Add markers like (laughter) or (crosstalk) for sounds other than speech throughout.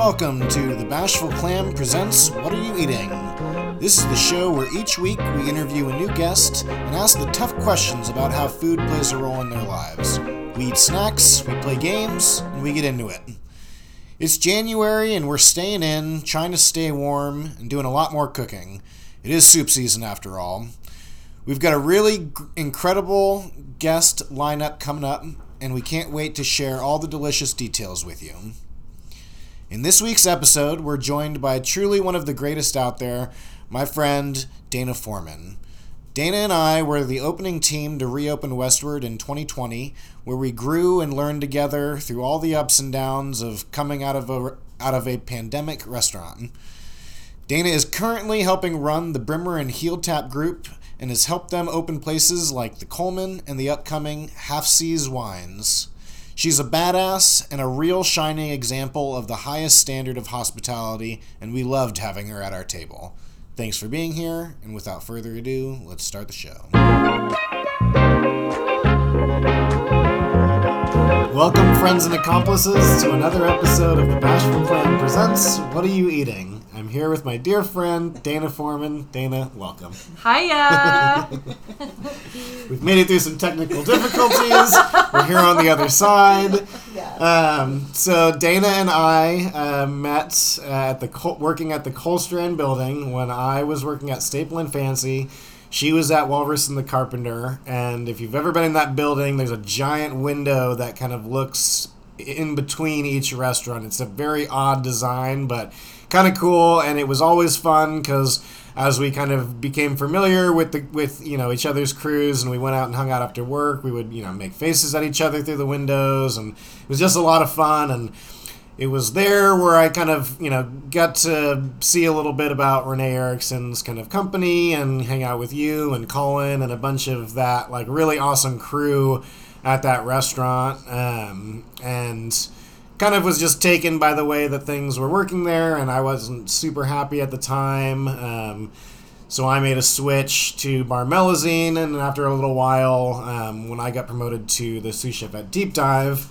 welcome to The Bashful Clam Presents What Are You Eating? This is the show where each week we interview a new guest and ask the tough questions about how food plays a role in their lives. We eat snacks, we play games, and we get into it. It's January and we're staying in, trying to stay warm, and doing a lot more cooking. It is soup season after all. We've got a really g- incredible guest lineup coming up, and we can't wait to share all the delicious details with you. In this week's episode, we're joined by truly one of the greatest out there, my friend Dana Forman. Dana and I were the opening team to reopen Westward in 2020, where we grew and learned together through all the ups and downs of coming out of a, out of a pandemic restaurant. Dana is currently helping run the Brimmer and Heeltap group and has helped them open places like the Coleman and the upcoming Half Seas Wines. She's a badass and a real shining example of the highest standard of hospitality, and we loved having her at our table. Thanks for being here, and without further ado, let's start the show. Welcome, friends and accomplices, to another episode of The Bashful Clam Presents What Are You Eating? I'm here with my dear friend, Dana Forman. Dana, welcome. Hiya! (laughs) We've made it through some technical difficulties. We're here on the other side. Um, so Dana and I uh, met at the Col- working at the Kolstrand building when I was working at Staple and Fancy. She was at Walrus and the Carpenter, and if you've ever been in that building, there's a giant window that kind of looks in between each restaurant. It's a very odd design, but kind of cool, and it was always fun because as we kind of became familiar with the with you know each other's crews, and we went out and hung out after work, we would you know make faces at each other through the windows, and it was just a lot of fun and it was there where I kind of, you know, got to see a little bit about Renee Erickson's kind of company and hang out with you and Colin and a bunch of that, like, really awesome crew at that restaurant. Um, and kind of was just taken by the way that things were working there, and I wasn't super happy at the time. Um, so I made a switch to Bar Melusine, and after a little while, um, when I got promoted to the sous chef at Deep Dive,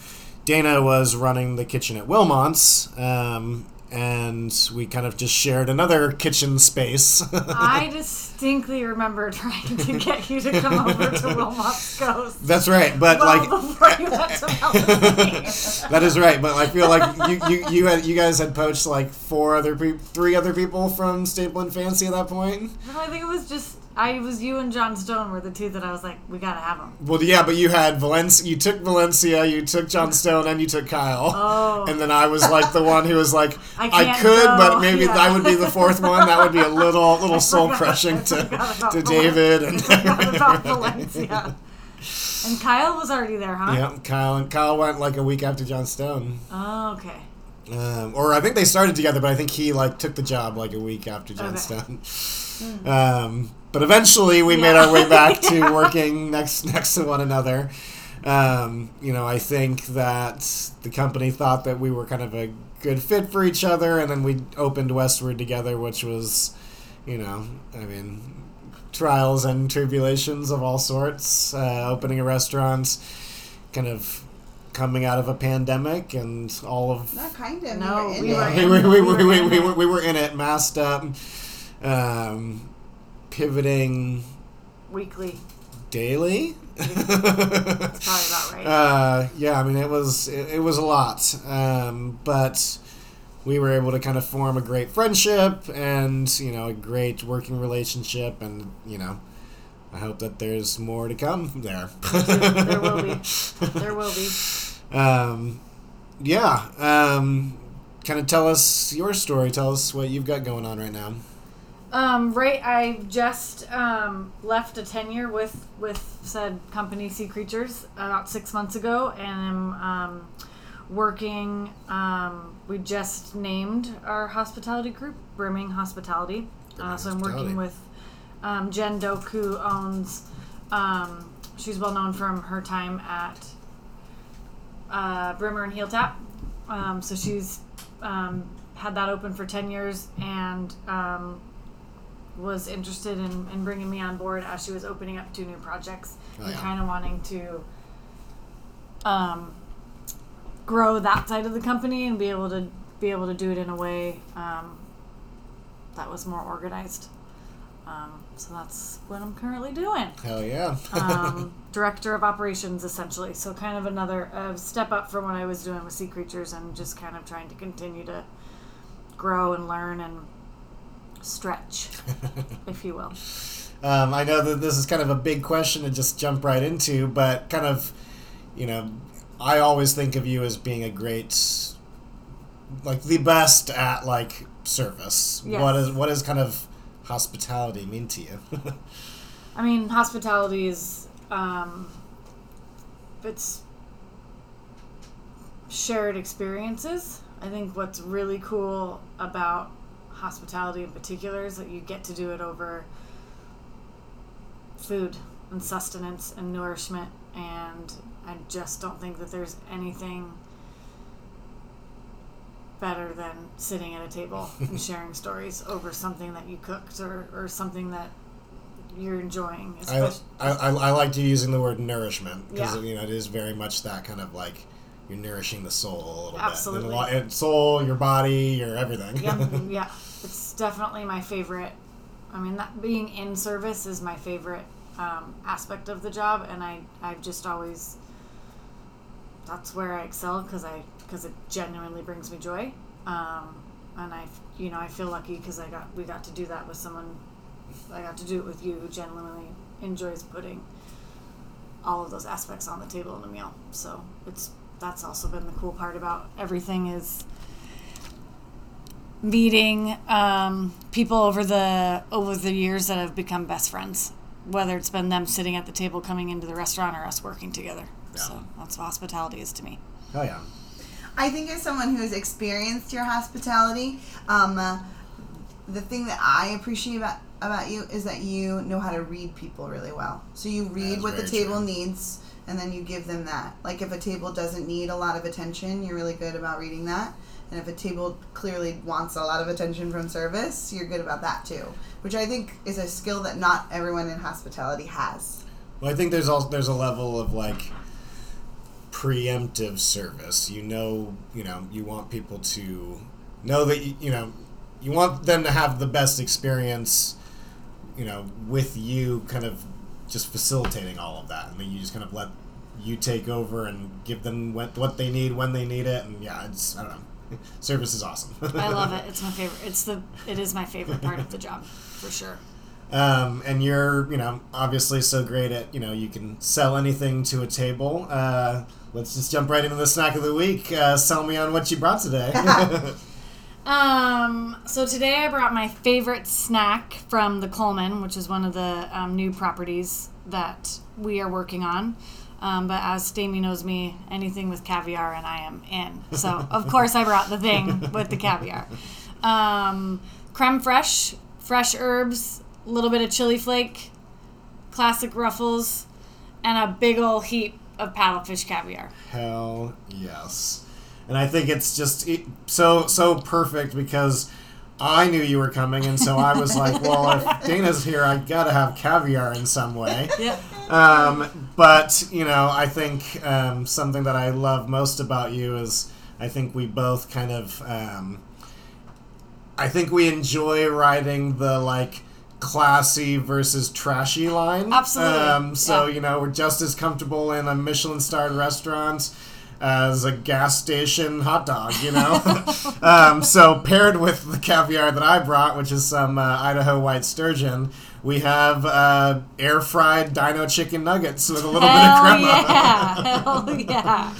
Dana was running the kitchen at Willmott's, um, and we kind of just shared another kitchen space. (laughs) I distinctly remember trying to get you to come over to Willmott's Ghost. That's right, but well, like before you went to (laughs) that is right. But I feel like you you you had you guys had poached like four other pe- three other people from Staple and Fancy at that point. No, I think it was just I was you and John Stone were the two that I was like, we gotta have them. Well, yeah, but you had Valencia. You took Valencia. You took John (laughs) Stone, and you took Kyle. Oh. And then I was like the one who was like, I I, could, go. but maybe Yeah. I would be the fourth one. That would be a (laughs) little little soul crushing to to Valencia. David (laughs) and Valencia. And Kyle was already there, huh? yeah, Kyle and Kyle went like a week after John Stone. Oh, okay. Um, or I think they started together, but I think he like took the job like a week after John Okay. Stone. Um, but eventually, we made our way back to (laughs) working next next to one another. Um, you know, I think that the company thought that we were kind of a good fit for each other, and then we opened Westward together, which was, you know, I mean, trials and tribulations of all sorts. Uh, opening a restaurant, kind of coming out of a pandemic, and all of Not kind of. No, we we were were in we, it. (laughs) we, we, We we, were we, in we, it. were, we were in it, masked up, um, pivoting Weekly. daily. That's (laughs) probably about right. Uh, yeah, I mean it was it, it was a lot, um, but we were able to kind of form a great friendship and you know a great working relationship, and you know I hope that there's more to come there. there will be. (laughs) There will be. Um, yeah. Um, kind of tell us your story. Tell us what you've got going on right now. Um, right, I just um, left a tenure with with said company Sea Creatures about six months ago, and I'm um, working. Um, we just named our hospitality group Brimming Hospitality. Uh, so I'm working with um, Jen Doak, who owns. Um, she's well known from her time at uh, Brimmer and Heeltap. Um, so she's um, had that open for 10 years and um, was interested in, in bringing me on board as she was opening up two new projects Oh, and yeah. kind of wanting to um, grow that side of the company and be able to be able to do it in a way um, that was more organized. Um, so that's what I'm currently doing. Hell yeah. (laughs) um, director of operations, essentially. So kind of another uh, step up from what I was doing with Sea Creatures, and just kind of trying to continue to grow and learn and stretch, (laughs) if you will. Um, I know that this is kind of a big question to just jump right into, but kind of, you know, I always think of you as being a great, like the best at like service. Yes. What is what is kind of hospitality mean to you? (laughs) I mean, hospitality is um, it's shared experiences. I think what's really cool about hospitality in particular is that you get to do it over food and sustenance and nourishment and I just don't think that there's anything better than sitting at a table (laughs) and sharing stories over something that you cooked or, or something that you're enjoying. I, I, I liked you using the word nourishment because Yeah. you know it is very much that kind of like you're nourishing the soul a little Absolutely. bit. And soul, your body, your everything. (laughs) yeah, yeah, it's definitely my favorite. I mean, that being in service is my favorite um, aspect of the job, and I I've just always that's where I excel because I because it genuinely brings me joy, um, and I you know I feel lucky because I got we got to do that with someone. I got to do it with you who genuinely enjoys putting all of those aspects on the table in a meal. So it's that's also been the cool part about everything is meeting um, people over the over the years that have become best friends. Whether it's been them sitting at the table coming into the restaurant or us working together. Yeah. So that's what hospitality is to me. Oh yeah. I think as someone who has experienced your hospitality, um, uh, the thing that I appreciate about about you is that you know how to read people really well. So you read what the table true. needs, and then you give them that. Like if a table doesn't need a lot of attention, you're really good about reading that. And if a table clearly wants a lot of attention from service, you're good about that too. Which I think is a skill that not everyone in hospitality has. Well, I think there's also there's a level of like preemptive service. You know, you know, you want people to know that you, you know, you want them to have the best experience, you know, with you kind of just facilitating all of that. And then you just kind of let you take over and give them what, what they need when they need it. And yeah, it's I don't know. (laughs) Service is awesome. I love it. It's my (laughs) favorite. It's the it is my favorite part of the job for sure. Um, and you're, you know, obviously so great at, you know, you can sell anything to a table. Uh, let's just jump right into the snack of the week. Uh, sell me on what you brought today. (laughs) Um, so today I brought my favorite snack from the Coleman, which is one of the um, new properties that we are working on. Um, but as Stamy knows me, anything with caviar and I am in. So of course I brought the thing with the caviar. Um, creme fraiche, fresh herbs, a little bit of chili flake, classic ruffles, and a big ol' heap of paddlefish caviar. Hell yes. And I think it's just so so perfect because I knew you were coming, and so I was like, well, if (laughs) Dana's here, I gotta have caviar in some way. (laughs) Yep. Um, but you know, I think um, something that I love most about you is I think we both kind of um, I think we enjoy riding the like classy versus trashy line. Absolutely, Um, so yeah. you know, we're just as comfortable in a Michelin starred restaurant as a gas station hot dog, you know? (laughs) um, so, paired with the caviar that I brought, which is some uh, Idaho white sturgeon, we have uh, air fried dino chicken nuggets with a little bit of Hell crema. yeah! (laughs) Hell yeah!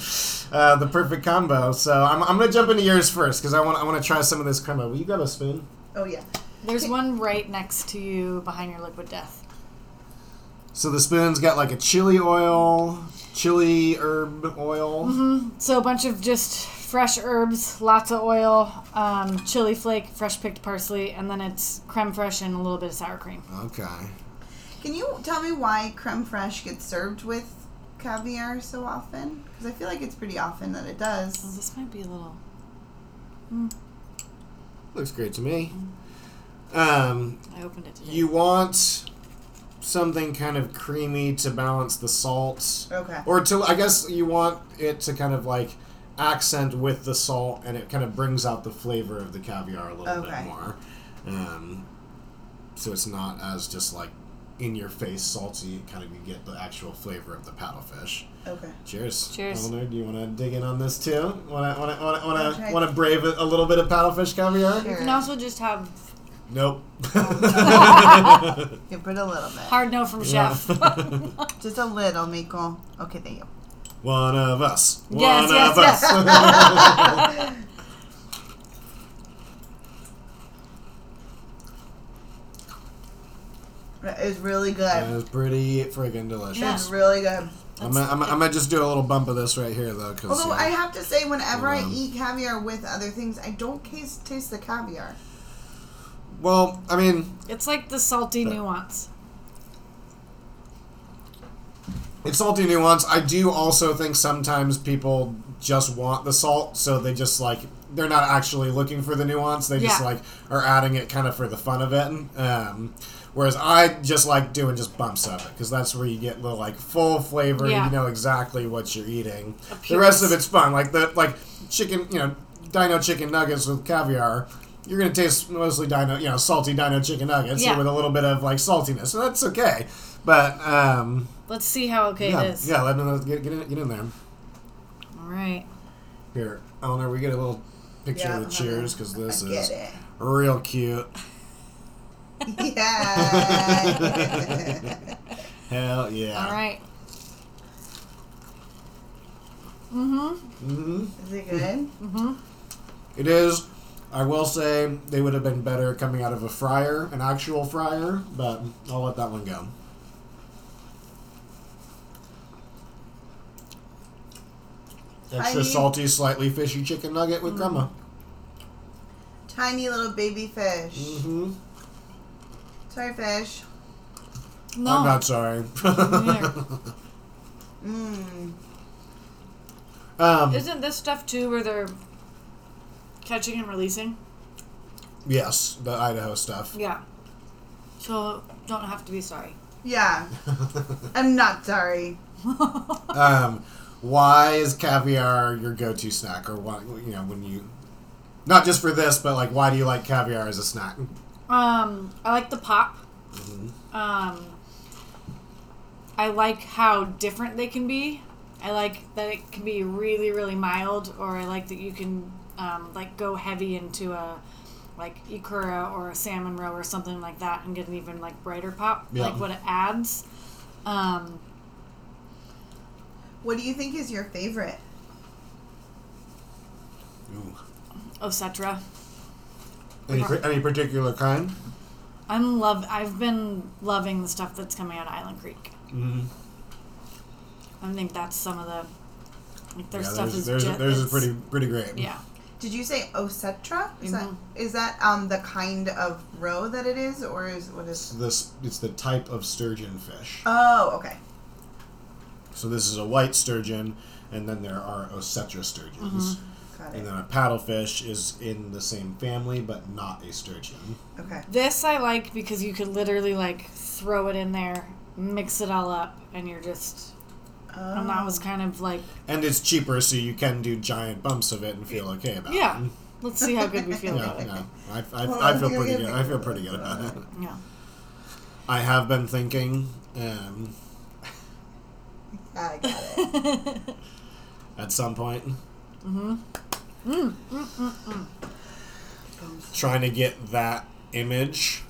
Uh, the perfect combo. So, I'm, I'm going to jump into yours first because I want I want to try some of this crema. Will you grab a spoon? Oh yeah. There's one right next to you behind your liquid death. So, the spoon's got like a chili oil, chili herb oil. So a bunch of just fresh herbs, lots of oil, um, chili flake, fresh picked parsley, and then it's creme fraiche and a little bit of sour cream. Okay. Can you tell me why creme fraiche gets served with caviar so often? Because I feel like it's pretty often that it Well, does. this might be a little. Looks great to me. Um, I opened it today. you want something kind of creamy to balance the salt Okay. or to i guess you want it to kind of like accent with the salt, and it kind of brings out the flavor of the caviar a little Okay. bit more. Um, so it's not as just like in your face salty. Kind of you get the actual flavor of the paddlefish. Okay. Cheers. Cheers. Eleanor, do you want to dig in on this too? Want to want to want I'll to try. want to brave a little bit of paddlefish caviar? Sure. You can also just have Nope. You put a little bit. hard no from Yeah. chef. (laughs) Just a little, Miko. Okay, thank you. One of us. One Yes, yes, of us. (laughs) yes. It's really good. That is pretty friggin' delicious. Yeah. It's really good. I'm gonna, I'm, gonna- I'm gonna just do a little bump of this right here though, because Although I have to say, whenever I Um, eat caviar with other things, I don't taste, taste the caviar. Well, I mean, it's like the salty nuance. it's salty nuance. I do also think sometimes people just want the salt, so they just like they're not actually looking for the nuance. They just Yeah. like are adding it kind of for the fun of it. Um, whereas I just like doing just bumps of it because that's where you get the like full flavor. Yeah. You know exactly what you're eating. The rest of it's fun, like the like chicken, you know, dino chicken nuggets with caviar. You're gonna taste mostly dino, you know, salty dino chicken nuggets Yeah. with a little bit of like saltiness, so that's okay. But um, Let's see how okay yeah, it is. yeah, let me know, get get in, get in there. All right. Here, Eleanor, we get a little picture Yeah, of the cheers because this I is it. real cute. (laughs) (laughs) Yeah. Hell yeah! All right. Mm-hmm. hmm Is it good? Mm-hmm. It is. I will say they would have been better coming out of a fryer, an actual fryer, but I'll let that one go. Extra I- salty, slightly fishy chicken nugget with crema. Tiny little baby fish. Mm-hmm. Sorry, fish. No. I'm not sorry. Mmm. (laughs) (laughs) um, Isn't this stuff too where they're catching and releasing? yes, the Idaho stuff. Yeah. So don't have to be sorry. Yeah. (laughs) I'm not sorry. (laughs) Um, why is caviar your go-to snack, or why you know when you, not just for this, but like why do you like caviar as a snack? Um, I like the pop. Mhm. Um, I like how different they can be. I like that it can be really, really mild, or I like that you can um, like go heavy into a like ikura or a salmon roe or something like that and get an even like brighter pop. Yeah. Like what it adds. Um, What do you think is your favorite? Ooh. Ocetra. Any, any particular kind? I'm love. I've been loving the stuff that's coming out of Island Creek. Mm-hmm. I think that's some of the like their yeah, stuff there's, is there's, ju- there's is pretty pretty great. yeah. Did you say Osetra? Is that Mhm. is that um the kind of roe that it is, or is what is It's this it's the type of sturgeon fish. Oh, okay. So this is a white sturgeon, and then there are Osetra sturgeons, Got and then a paddlefish is in the same family but not a sturgeon. Okay. This I like because you could literally like throw it in there, mix it all up, and you're just. And that was kind of like, And it's cheaper, so you can do giant bumps of it and feel okay about it. yeah. it. Let's see how good we feel Yeah, about it. yeah. I, I, Well, I feel you're pretty gonna good. I feel pretty good about it. Yeah. I have been thinking um, I got it. (laughs) at some point Mm-hmm. Mm, mm, mm, mm. trying to get that image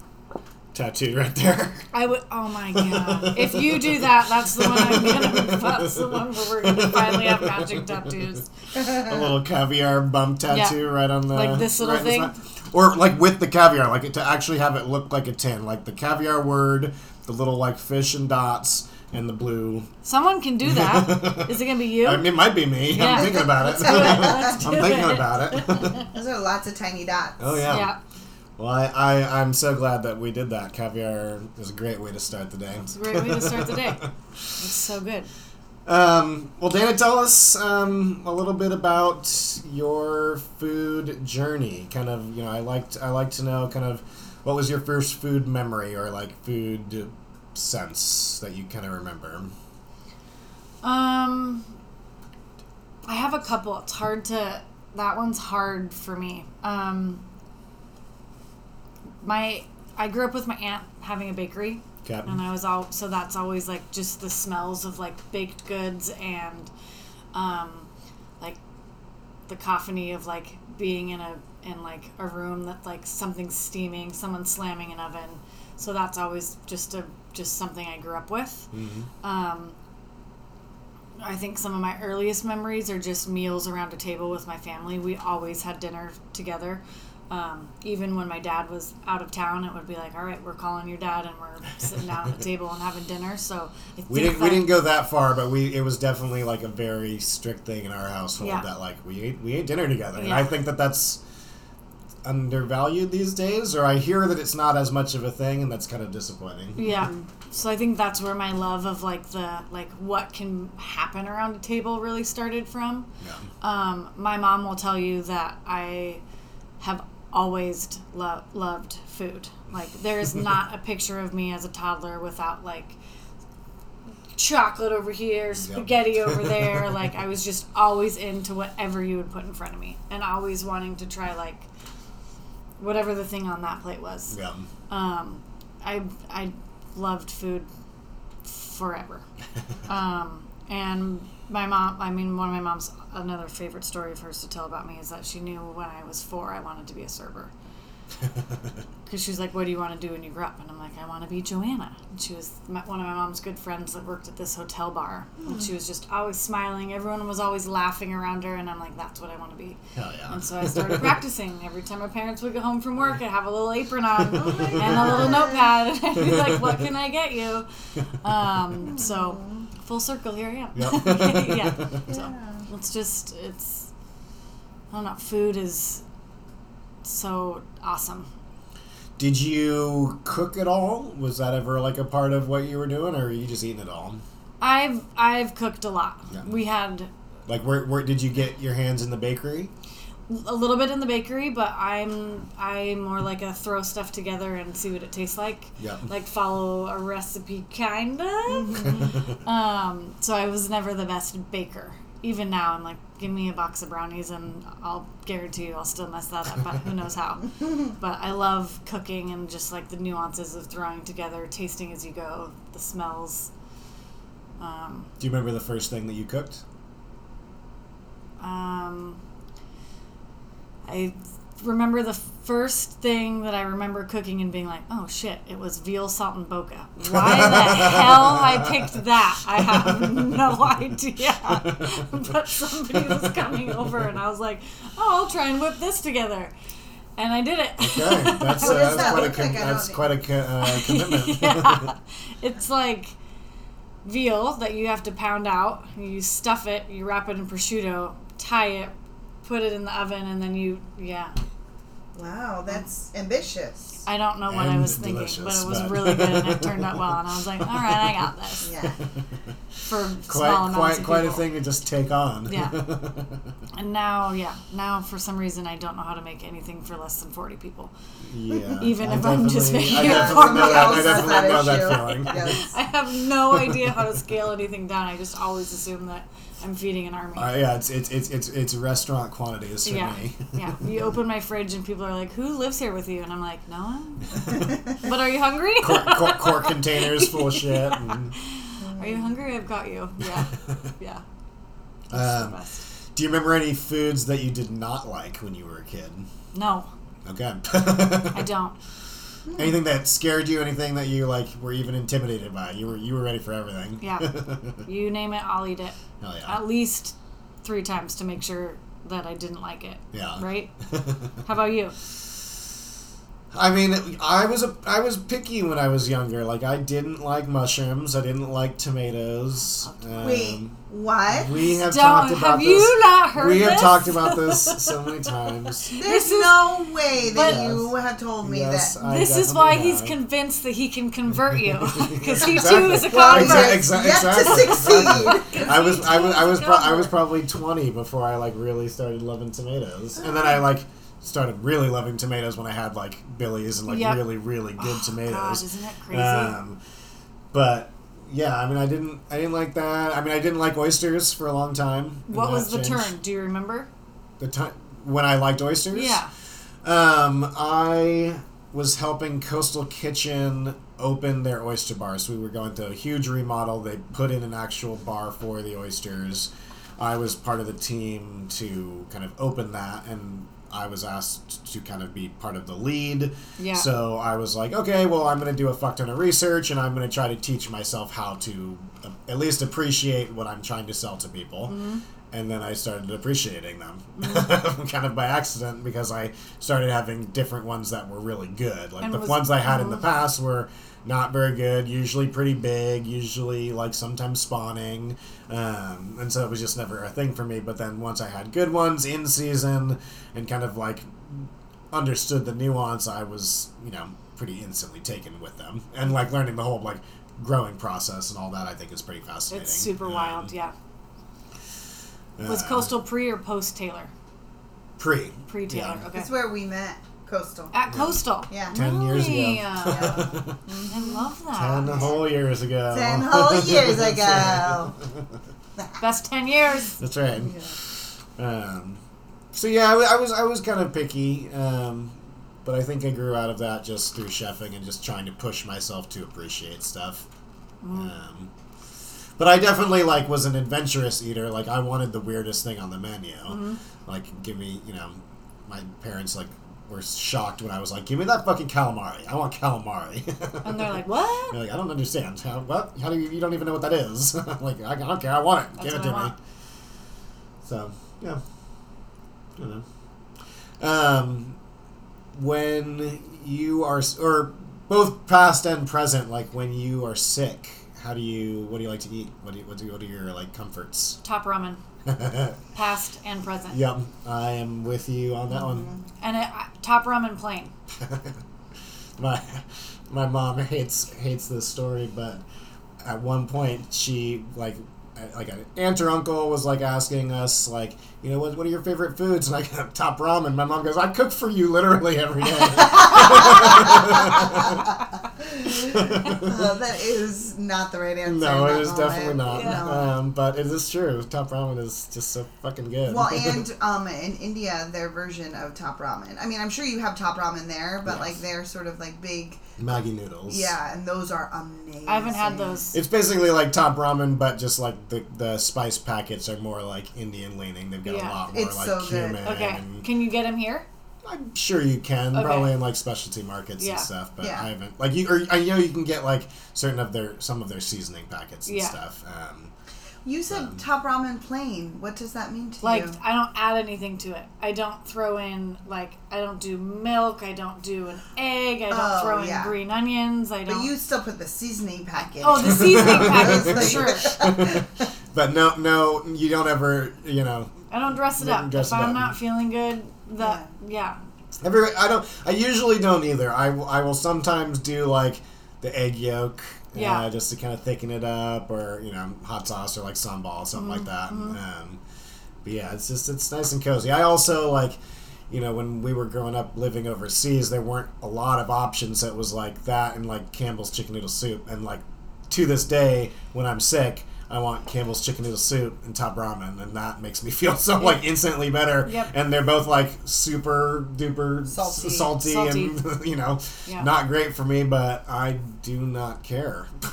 tattooed right there. (laughs) I would. Oh my god! If you do that, that's the one I'm gonna. That's the one where we're gonna finally have magic tattoos. a little caviar bump tattoo right on the Like this little right thing? or like with the caviar, like to actually have it look like a tin, like the caviar word, the little like fish and dots, and the blue. Someone can do that. (laughs) Is it gonna be you? I mean, it might be me. Yeah. I'm thinking about it. do it. Let's (laughs) I'm thinking it. about it. Those are lots of tiny dots. oh yeah. yeah. Well, I, I I'm so glad that we did that. Caviar is a great way to start the day. It's a great way to start the day. (laughs) It's so good. Um, well, Dana, tell us um, a little bit about your food journey. Kind of, you know, I liked I like to know kind of what was your first food memory or like food sense that you kind of remember. Um, I have a a couple. It's hard to. That one's hard for me. Um, my I grew up with my aunt having a bakery, Okay. and I was all so that's always like just the smells of like baked goods and um, like the cacophony of like being in a in like a room that like something's steaming, someone slamming an oven. So that's always just a just something I grew up with. Um, I think some of my earliest memories are just meals around a table with my family. We always had dinner together. Um, even when my dad was out of town, it would be like, "All right, we're calling your dad, and we're sitting down at the table and having dinner." So We didn't we didn't go that far, but we it was definitely like a very strict thing in our household Yeah. that like we ate we ate dinner together. And I think that that's undervalued these days, or I hear that it's not as much of a thing, and that's kind of disappointing. Yeah. So I think that's where my love of like the like what can happen around a table really started from. Yeah. Um, my mom will tell you that I have always lo- loved food. Like there is (laughs) not a picture of me as a toddler without like chocolate over here, spaghetti over there. (laughs) Like I was just always into whatever you would put in front of me, and always wanting to try like whatever the thing on that plate was. Yeah. Um, I I loved food forever. (laughs) um, and my mom, I mean, one of my mom's another favorite story of hers to tell about me is that she knew when I was four I wanted to be a server. (laughs) Because she was like, "What do you want to do when you grow up?" And I'm like, "I want to be Joanna." And she was my, one of my mom's good friends that worked at this hotel bar, and she was just always smiling. Everyone was always laughing around her, and I'm like, "That's what I want to be." Hell yeah. And so I started (laughs) practicing. Every time my parents would go home from work, I'd have a little apron on (laughs) and a little notepad, and I'd be like, "What can I get you?" Um, so full circle, here I am. Yep. (laughs) yeah. (laughs) So it's just it's I don't know. Food is so awesome. Did you cook at all? Was that ever like a part of what you were doing, or are you just eating it all? I've I've cooked a lot. Yeah. We had Like, where, where did you get your hands in the bakery? A little bit in the bakery, but I'm I'm more like a throw stuff together and see what it tastes like. Yeah. Like follow a recipe kind of. (laughs) (laughs) um, so I was never the best baker. Even now, I'm like, give me a box of brownies and I'll guarantee you I'll still mess that up. But who knows how? (laughs) but I love cooking and just like the nuances of throwing together, tasting as you go, the smells. Um, Do you remember the first thing that you cooked? Um, I remember the first thing that I remember cooking and being like, "Oh shit!" It was veal saltimbocca. Why the hell I picked that? I have no (laughs) idea. (laughs) but somebody was coming over, and I was like, "Oh, I'll try and whip this together," and I did it. Okay, (laughs) that's, uh, that's that quite a com- like? That's quite a co- uh, commitment. yeah. It's like veal that you have to pound out. You stuff it, you wrap it in prosciutto, tie it, put it in the oven, and then you, yeah. Wow, that's ambitious. I don't know what I was thinking, but it was but- really good and it turned out well. And I was like, all right, I got this Yeah. (laughs) for small quite amounts quite of quite a thing to just take on. Yeah. (laughs) And now, yeah, now for some reason I don't know how to make anything for less than forty people. yeah. (laughs) Even I if I'm just making I it for me. I definitely know that feeling. Yes. I have no idea how to scale anything down. I just always assume that I'm feeding an army. Uh, yeah, it's it's it's it's it's restaurant quantities for yeah, me. (laughs) yeah. You open my fridge and people are like, "Who lives here with you?" And I'm like, "No one." (laughs) but are you hungry? Cork, cork, (laughs) cork containers full of shit. And, Are you hungry? I've got you. Yeah, yeah. Um, do you remember any foods that you did not like when you were a kid? No, Okay. I don't. Anything that scared you? Anything that you like were even intimidated by? You were you were ready for everything. Yeah. (laughs) You name it, I'll eat it. Hell yeah. At least three times to make sure that I didn't like it. Yeah. Right? (laughs) How about you? I mean, I was a I was picky when I was younger. Like I didn't like mushrooms. I didn't like tomatoes. Um, Wait, what? we have Don't- talked about have this. you not heard we have talked about this (laughs) so many times. There's is- no way that But- you have told me Yes, that. I this is why definitely he's convinced that he can convert you. (laughs) Because he Exactly. too is a Well, convert. Exa- exa- yet to exactly, succeed. (laughs) I was I was I was pro- I was probably twenty before I like really started loving tomatoes, and then I like started really loving tomatoes when I had like Billy's and like Yep. really really good Oh, tomatoes. God, isn't it crazy? Um, but yeah, I mean, I didn't, I didn't like that. I mean, I didn't like oysters for a long time. What was the changed. turn? Do you remember? The time when I liked oysters. Yeah. Um, I was helping Coastal Kitchen open their oyster bar. So We were going through a huge remodel. They put in an actual bar for the oysters. I was part of the team to kind of open that, and I was asked to kind of be part of the lead. Yeah. So I was like, okay, well, I'm going to do a fuck ton of research, and I'm going to try to teach myself how to uh, at least appreciate what I'm trying to sell to people. Mm-hmm. And then I started appreciating them, (laughs) kind of by accident, because I started having different ones that were really good. Like And the was- ones I had in the past were not very good, usually pretty big, usually like sometimes spawning, um, and so it was just never a thing for me. But then once I had good ones in season, and kind of like understood the nuance, I was you know pretty instantly taken with them, and like learning the whole like growing process and all that. I think is pretty fascinating. It's super Um, wild. Yeah. Was uh, Coastal pre or post Taylor? pre Pre Taylor. Yeah. Okay. That's where we met, Coastal. At Coastal. Yeah. Ten years ago. Yeah. I love that. Ten whole years ago. Ten whole years (laughs) ago. Best ten years. That's right. Um, so yeah, I, I was I was kind of picky, um, but I think I grew out of that just through chefing and just trying to push myself to appreciate stuff. Um, but I definitely like was an adventurous eater. Like I wanted the weirdest thing on the menu. Like give me, you know, my parents like were shocked when I was like, "Give me that fucking calamari! I want calamari." (laughs) And they're like, what? They're like, I don't understand. How, what? How do you? You don't even know what that is. (laughs) like, I, I don't care. I want it. That's Give it to me. So, yeah. I don't know. Um, when you are, or both past and present, like when you are sick, how do you? What do you like to eat? What do you? What, do, what are your like comforts? Top ramen. (laughs) Past and present. yep, I am with you on that one. And it, I- top ramen plain. (laughs) my my mom hates hates this story, but at one point she like uh, like an aunt or uncle was like asking us like you know what what are your favorite foods and I got (laughs) top ramen. My mom goes I cook for you literally every day. (laughs) Uh, that is not the right answer. no, in it that is moment. definitely not. No. Um, but it is true. Top ramen is just so fucking good. Well, (laughs) and um, in India, their version of top ramen. I mean, I'm sure you have top ramen there, but Yes. like they're sort of like big. Maggi noodles. Yeah, and those are amazing. I haven't had those. It's basically like top ramen, but just like the the spice packets are more like Indian leaning. They've got Yeah. a lot more It's like so good. cumin. Okay. and- Can you get them here? I'm sure you can, Okay. probably in like specialty markets Yeah. and stuff, but Yeah. I haven't. Like you, or I know you can get like certain of their some of their seasoning packets and Yeah. stuff. Um, You said Um, top ramen plain. What does that mean to Like you? I don't add anything to it. I don't throw in like I don't do milk. I don't do an egg. I don't Oh, throw in yeah. green onions. I don't. But you still put the seasoning packet. oh, the seasoning (laughs) packets for Like- sure. (laughs) but no, no, you don't ever, you know. I don't dress it Don't up. dress if it I'm up. not feeling good, that yeah. Every I don't. I usually don't either. I, will- I will sometimes do like the egg yolk. Yeah. Uh, just to kind of thicken it up, or you know, hot sauce or like sambal, something like that. Mm-hmm, Um, but yeah, it's just it's nice and cozy. I also like, you know, when we were growing up living overseas, there weren't a lot of options. That was like that and like Campbell's chicken noodle soup, and like to this day, when I'm sick. I want Campbell's chicken noodle soup and top ramen, and that makes me (laughs) feel so like instantly better. Yep. And they're both like super duper Salty. s- salty, Salty. and (laughs) you know, Yeah. not great for me. But I do not care. (laughs)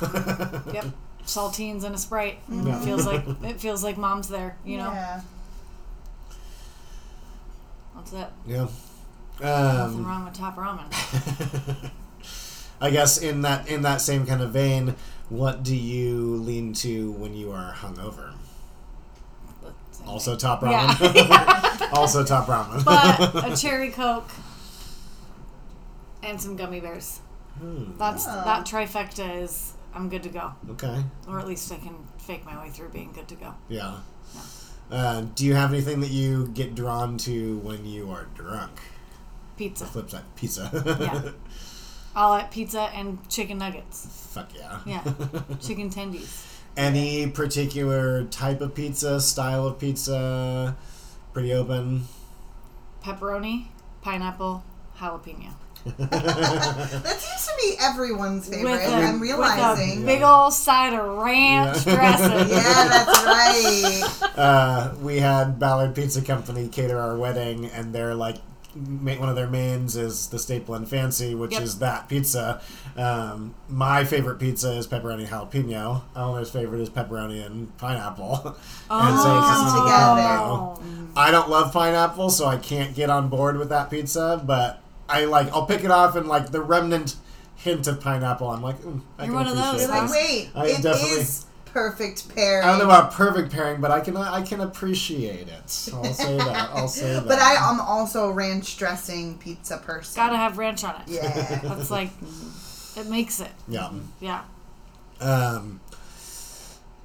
Yep. Saltines and a sprite. Yeah. It feels like it feels like mom's there. You know. Yeah. That's it. Yeah. Nothing Um, wrong with top ramen. I guess in that in that same kind of vein, what do you lean to when you are hungover? But Also top ramen. (laughs) Yeah. also top ramen. but a (laughs) cherry coke and some gummy bears. Hmm, That's Oh. that trifecta is I'm good to go, okay. or at least I can fake my way through being good to go. Yeah. Uh, do you have anything that you get drawn to when you are drunk? Pizza. Flip side, pizza. Yeah. (laughs) I'll eat pizza and chicken nuggets. Fuck yeah. Yeah. (laughs) Chicken tendies. Any particular type of pizza, style of pizza? Pretty open. Pepperoni, pineapple, jalapeno. (laughs) that seems to be everyone's favorite. With a, I'm with realizing. a big old side of ranch Yeah. dressing. (laughs) yeah, that's right. uh, we had Ballard Pizza Company cater our wedding, and they're like, ma- one of their mains is the Staple and Fancy, which Yep. is that pizza. Um, my favorite pizza is pepperoni jalapeno. Eleanor's favorite is pepperoni and pineapple. (laughs) and so it's just a Oh. combo. I don't love pineapple, so I can't get on board with that pizza. But I like, I'll pick it off, and like the remnant hint of pineapple, I'm like, mm, I You're can one of those, appreciate You're like, wait, I it definitely- is perfect pairing. I don't know about perfect pairing, but I can I can appreciate it. I'll say that. I'll (laughs) say that. But I am also a ranch dressing pizza person. Gotta have ranch on it. Yeah. (laughs) That's like, it makes it. yeah. Yeah. Um,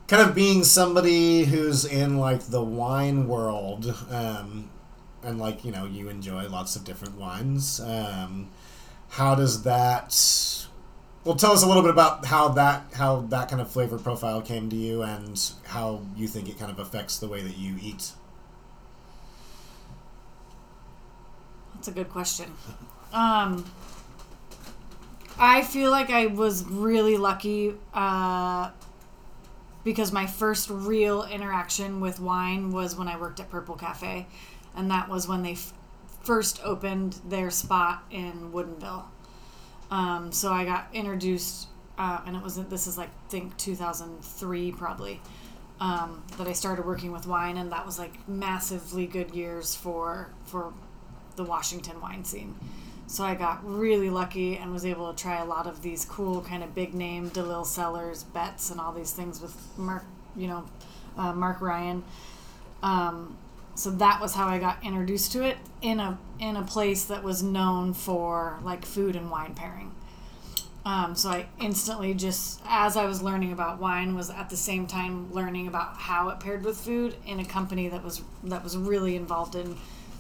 kind of being somebody who's in like the wine world, um, and like you know you enjoy lots of different wines. Um, how does that? Well, tell us a little bit about how that how that kind of flavor profile came to you, and how you think it kind of affects the way that you eat. That's a good question. Um, I feel like I was really lucky uh, because my first real interaction with wine was when I worked at Purple Cafe, and that was when they f- first opened their spot in Woodinville. Um, so I got introduced, uh, and it wasn't. this is like think 2003 probably um, that I started working with wine, and that was like massively good years for for the Washington wine scene. So I got really lucky and was able to try a lot of these cool kind of big name DeLille Cellars, Betz, and all these things with Mark, you know, uh, Mark Ryan. Um, so that was how I got introduced to it in a in a place that was known for like food and wine pairing. Um, so I instantly just as I was learning about wine was at the same time learning about how it paired with food in a company that was that was really involved in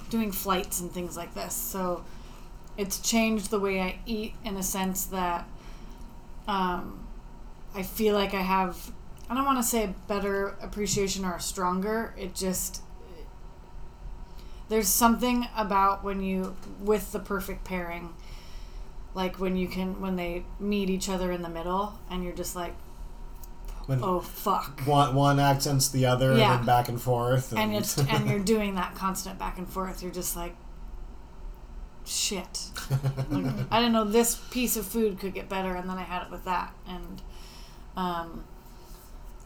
doing flights and things like this. So it's changed the way I eat in a sense that um, I feel like I have I don't want to say a better appreciation or a stronger. It just there's something about when you with the perfect pairing like when you can when they meet each other in the middle and you're just like When oh fuck. One one accents the other, Yeah. and then back and forth, and, and it's (laughs) and you're doing that constant back and forth you're just like shit. Like, (laughs) i didn't know this piece of food could get better and then i had it with that. And um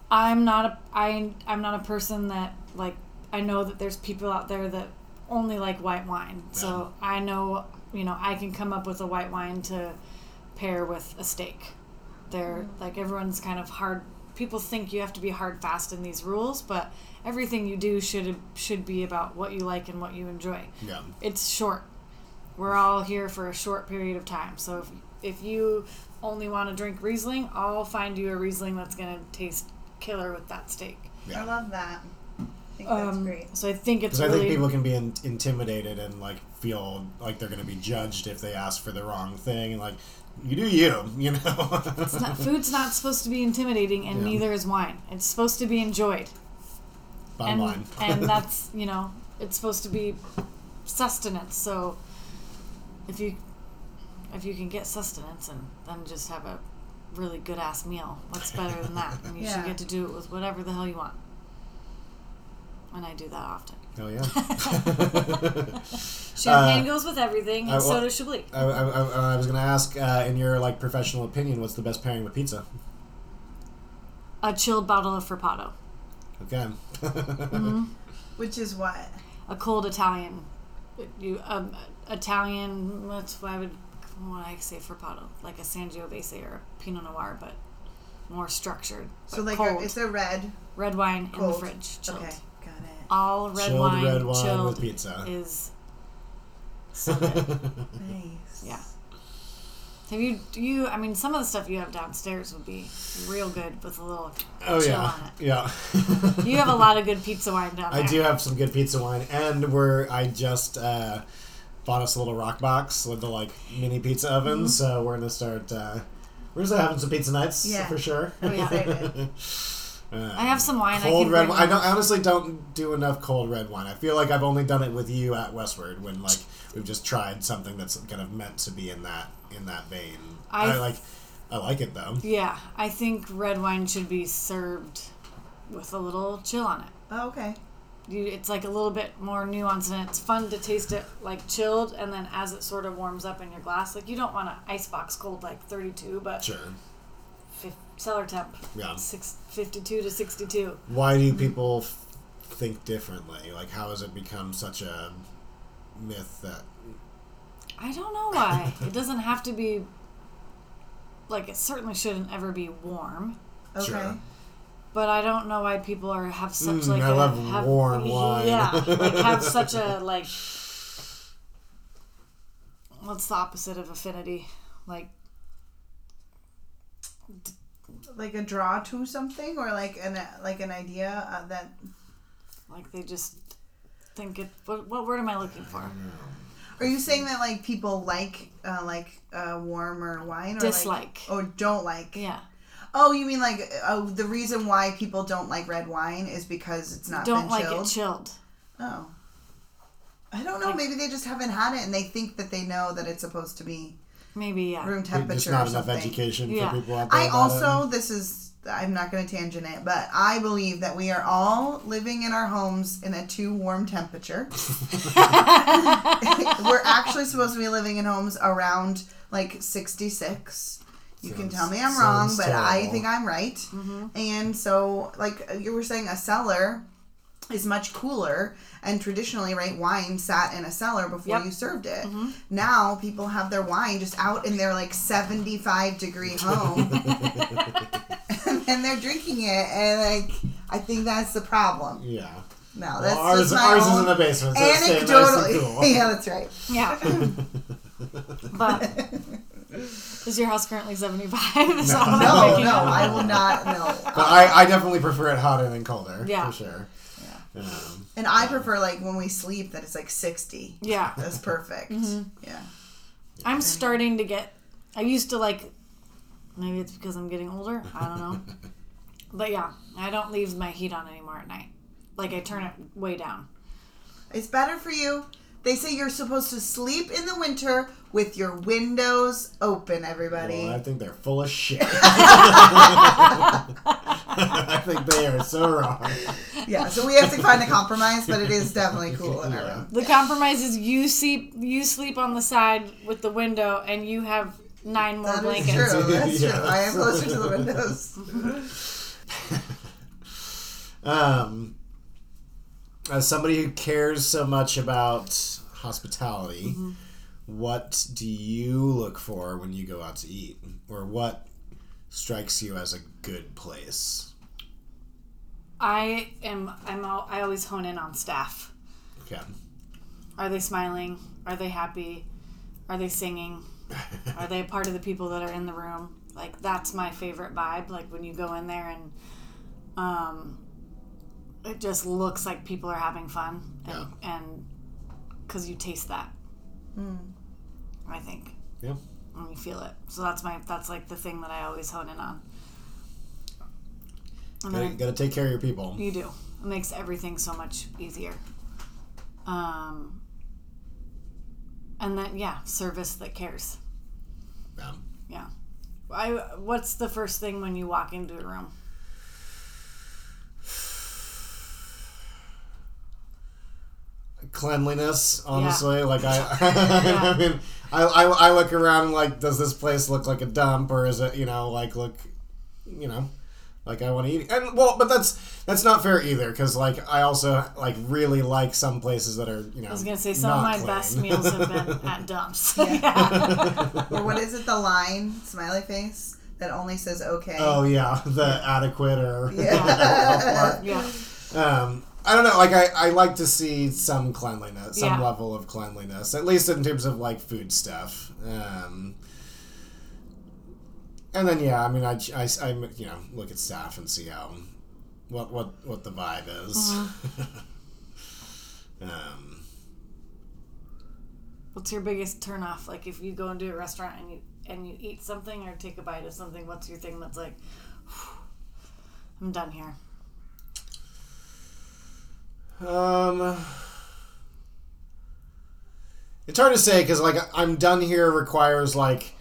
i'm not a i i'm not a person that like i know that there's people out there that only like white wine. So i know you know i can come up with a white wine to pair with a steak. They're mm. like everyone's kind of hard people think you have to be hard fast in these rules but everything you do should should be about what you like and what you enjoy. Yeah. it's short. We're all here for a short period of time. So if, if you only want to drink riesling i'll find you a riesling that's going to taste killer with that steak. Yeah. I love that. I think that's um, great. so i think it's Because I think people can be in- intimidated and like feel like they're going to be judged if they ask for the wrong thing, and like you do you, (laughs) you know. it's not, food's not supposed to be intimidating and Yeah. neither is wine it's supposed to be enjoyed Bottom and line. and (laughs) that's you know it's supposed to be sustenance. So if you if you can get sustenance and then just have a really good ass meal, what's better than that? And you Yeah. should get to do it with whatever the hell you want. And I do that often. oh yeah. (laughs) Champagne Uh, goes with everything, and I so does Chablis. I, I, I, I was going to ask, uh, in your like professional opinion, what's the best pairing with pizza? A chilled bottle of Frappato, Okay. (laughs) Which is what? a cold Italian, you um, Italian. What's why I would what I say Frappato, like a Sangiovese or a Pinot Noir, but more structured. So like cold. a, it's a red. red wine in the fridge, chilled. Okay, got it. All red Chilled wine, red wine chilled with pizza. is (laughs) so good. Nice. Yeah. Have you do you? I mean, some of the stuff you have downstairs would be real good with a little Oh chill yeah, on it. yeah. (laughs) You have a lot of good pizza wine down there. I do have some good pizza wine, and we're I just uh, bought us a little Roccbox with the like mini pizza oven, Mm-hmm. so we're gonna start. Uh, we're just having some pizza nights Yeah. for sure. Oh, yeah. (laughs) Excited. Um, I have some wine I Cold can red wine. I don't. I honestly don't do enough cold red wine. I feel like I've only done it with you at Westward when like we've just tried something that's kind of meant to be in that in that vein. I, I- like I like it though. Yeah, I think red wine should be served with a little chill on it. Oh, okay. You, it's like a little bit more nuanced, and it's fun to taste it like chilled, and then as it sort of warms up in your glass, like you don't want to icebox cold like 32, but Sure. Fif- cellar temp, Yeah. six, 52 to 62. Why do people f- think differently? Like how has it become such a myth that I don't know why. it doesn't have to be like it certainly shouldn't ever be warm. Okay. Sure. But I don't know why people are have such Mm, like I a love have, warm wine. Yeah, like (laughs) have such a like. What's the opposite of affinity? Like Like a draw to something, or like an like an idea uh, that. like they just think it. What, what word am I looking for? Are you saying that like people like uh, like uh, warmer wine or Dislike. like, or don't like? Yeah, Oh, you mean like oh the reason why people don't like red wine is because it's not don't been like chilled. it chilled. Oh. I don't know. Like- Maybe they just haven't had it and they think that they know that it's supposed to be Maybe yeah. room temperature. just not or enough something. education Yeah. for people out there? I about also, this is, I'm not going to tangent it, but I believe that we are all living in our homes in a too warm temperature. (laughs) We're actually supposed to be living in homes around like 66. You can tell me I'm wrong, sounds but I think I'm right. Mm-hmm. And so, like you were saying, a cellar is much cooler. And traditionally, right, wine sat in a cellar before Yep. you served it. Mm-hmm. Now people have their wine just out in their like 75 degree home. (laughs) (laughs) and they're drinking it. And like, I think that's the problem. Yeah. No, that's Well, ours just my ours is in the basement, so it's nice and anecdotally. cool. (laughs) yeah, that's right. Yeah. but is your house currently 75? Is that what I'm No, no. I will not. No, But I, I definitely prefer it hotter than colder. Yeah. For sure. Um, and I prefer like when we sleep that it's like sixty. Yeah. That's perfect. Mm-hmm. Yeah. I'm starting to get. I used to like. Maybe it's because I'm getting older. I don't know. (laughs) but yeah, I don't leave my heat on anymore at night. Like I turn it way down. It's better for you. They say you're supposed to sleep in the winter with your windows open. Everybody. well, I think they're full of shit. (laughs) (laughs) I think they are so wrong. yeah. So we have to find a compromise, but it is definitely cool in (laughs) our Yeah. room. The compromise is you sleep you sleep on the side with the window, and you have nine more That is blankets. true. That's Yeah. true. I am closer to the windows. Um, as somebody who cares so much about hospitality, Mm-hmm. what do you look for when you go out to eat, or what strikes you as a good place? I am. I'm. All, I always hone in on staff. Okay. Are they smiling? Are they happy? Are they singing? (laughs) Are they a part of the people that are in the room? Like that's my favorite vibe. Like when you go in there and um, it just looks like people are having fun, and and because you taste that, I think, Yeah. and you feel it. So that's my that's like the thing that I always hone in on. And Gotta, then gotta take care of your people. you do. It makes everything so much easier. Um, and then yeah, service that cares. Yeah. Yeah. I what's the first thing when you walk into a room? Cleanliness, honestly, like I, (laughs) (laughs) Yeah. I mean, I, I, I look around and like, does this place look like a dump, or is it, you know, like look, you know, like I want to eat, and well, but that's that's not fair either, because like I also like really like some places that are, you know, I was gonna say some of my clean. best meals have been (laughs) at dumps. yeah. or what is it? The line smiley face that only says okay. Oh yeah, the adequate or Yeah. yeah. um, I don't know. Like I, I like to see some cleanliness, some Yeah. level of cleanliness, at least in terms of like food stuff. Um, and then yeah, I mean, I, I, I, you know look at staff and see how what what what the vibe is. (laughs) um, What's your biggest turnoff? Like if you go into a restaurant and you and you eat something or take a bite of something, what's your thing that's like I'm done here. Um, it's hard to say because like I'm done here requires like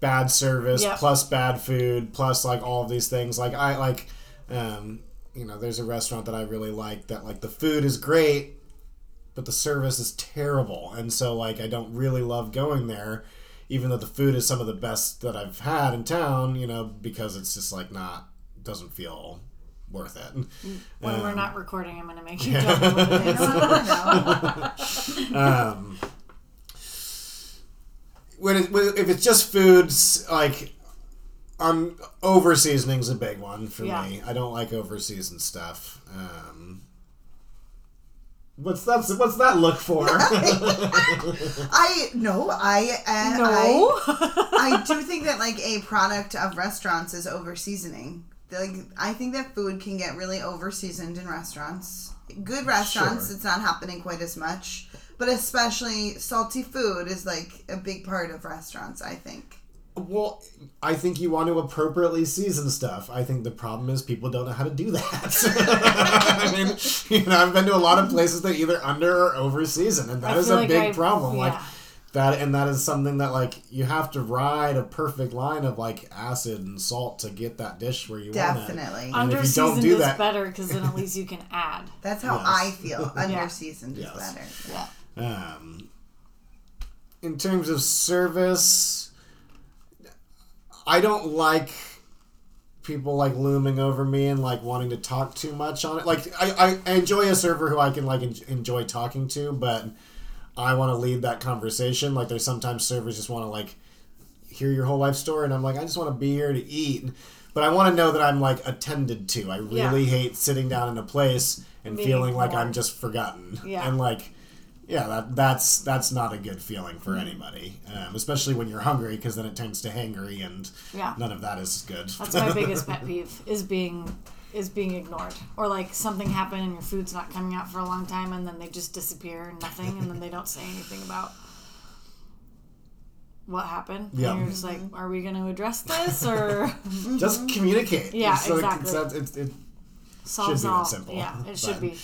bad service Yep. plus bad food plus like all of these things. Like I like, um, you know, there's a restaurant that I really like that like the food is great, but the service is terrible, and so like I don't really love going there. Even though the food is some of the best that I've had in town, you know, because it's just like not doesn't feel worth it. When we're Um, not recording, I'm going to make you tell me what um, when, it, when if it's just foods like um over seasoning's a big one for Yeah. me. I don't like over seasoned stuff. Um, what's that? What's that look for? (laughs) I no, I uh, no. I, I do think that like a product of restaurants is over seasoning. Like I think that food can get really over seasoned in restaurants. Good restaurants, Sure. it's not happening quite as much, but especially salty food is like a big part of restaurants. I think. well, I think you want to appropriately season stuff. I think the problem is people don't know how to do that. (laughs) I mean, you know, I've been to a lot of places that either under or over season, and that I is a like big I- problem. Like yeah. That and that is something that like you have to ride a perfect line of like acid and salt to get that dish where you want it. Definitely. And Under if you don't seasoned do is that- better because then at least you can add. (laughs) That's how Yes. I feel. Under (laughs) Yeah. seasoned Yes. is better. Yeah. Um, in terms of service, I don't like people like looming over me and like wanting to talk too much on it. Like I, I enjoy a server who I can like en- enjoy talking to, but I want to lead that conversation. Like there's sometimes servers just want to like hear your whole life story, and I'm like I just want to be here to eat. But I want to know that I'm like attended to. I really hate sitting down in a place and Being feeling like I'm just forgotten. Yeah. And like yeah, that, that's that's not a good feeling for anybody, um, especially when you're hungry, because then it turns to hangry, and Yeah. none of that is good. That's my (laughs) biggest pet peeve is being is being ignored or like something happened and your food's not coming out for a long time and then they just disappear and nothing and then they don't say anything about what happened. Yeah. And you're just like, are we going to address this or (laughs) Just communicate. Yeah, So exactly. it's- it's- it- solves be that all? simple, Yeah, it should be.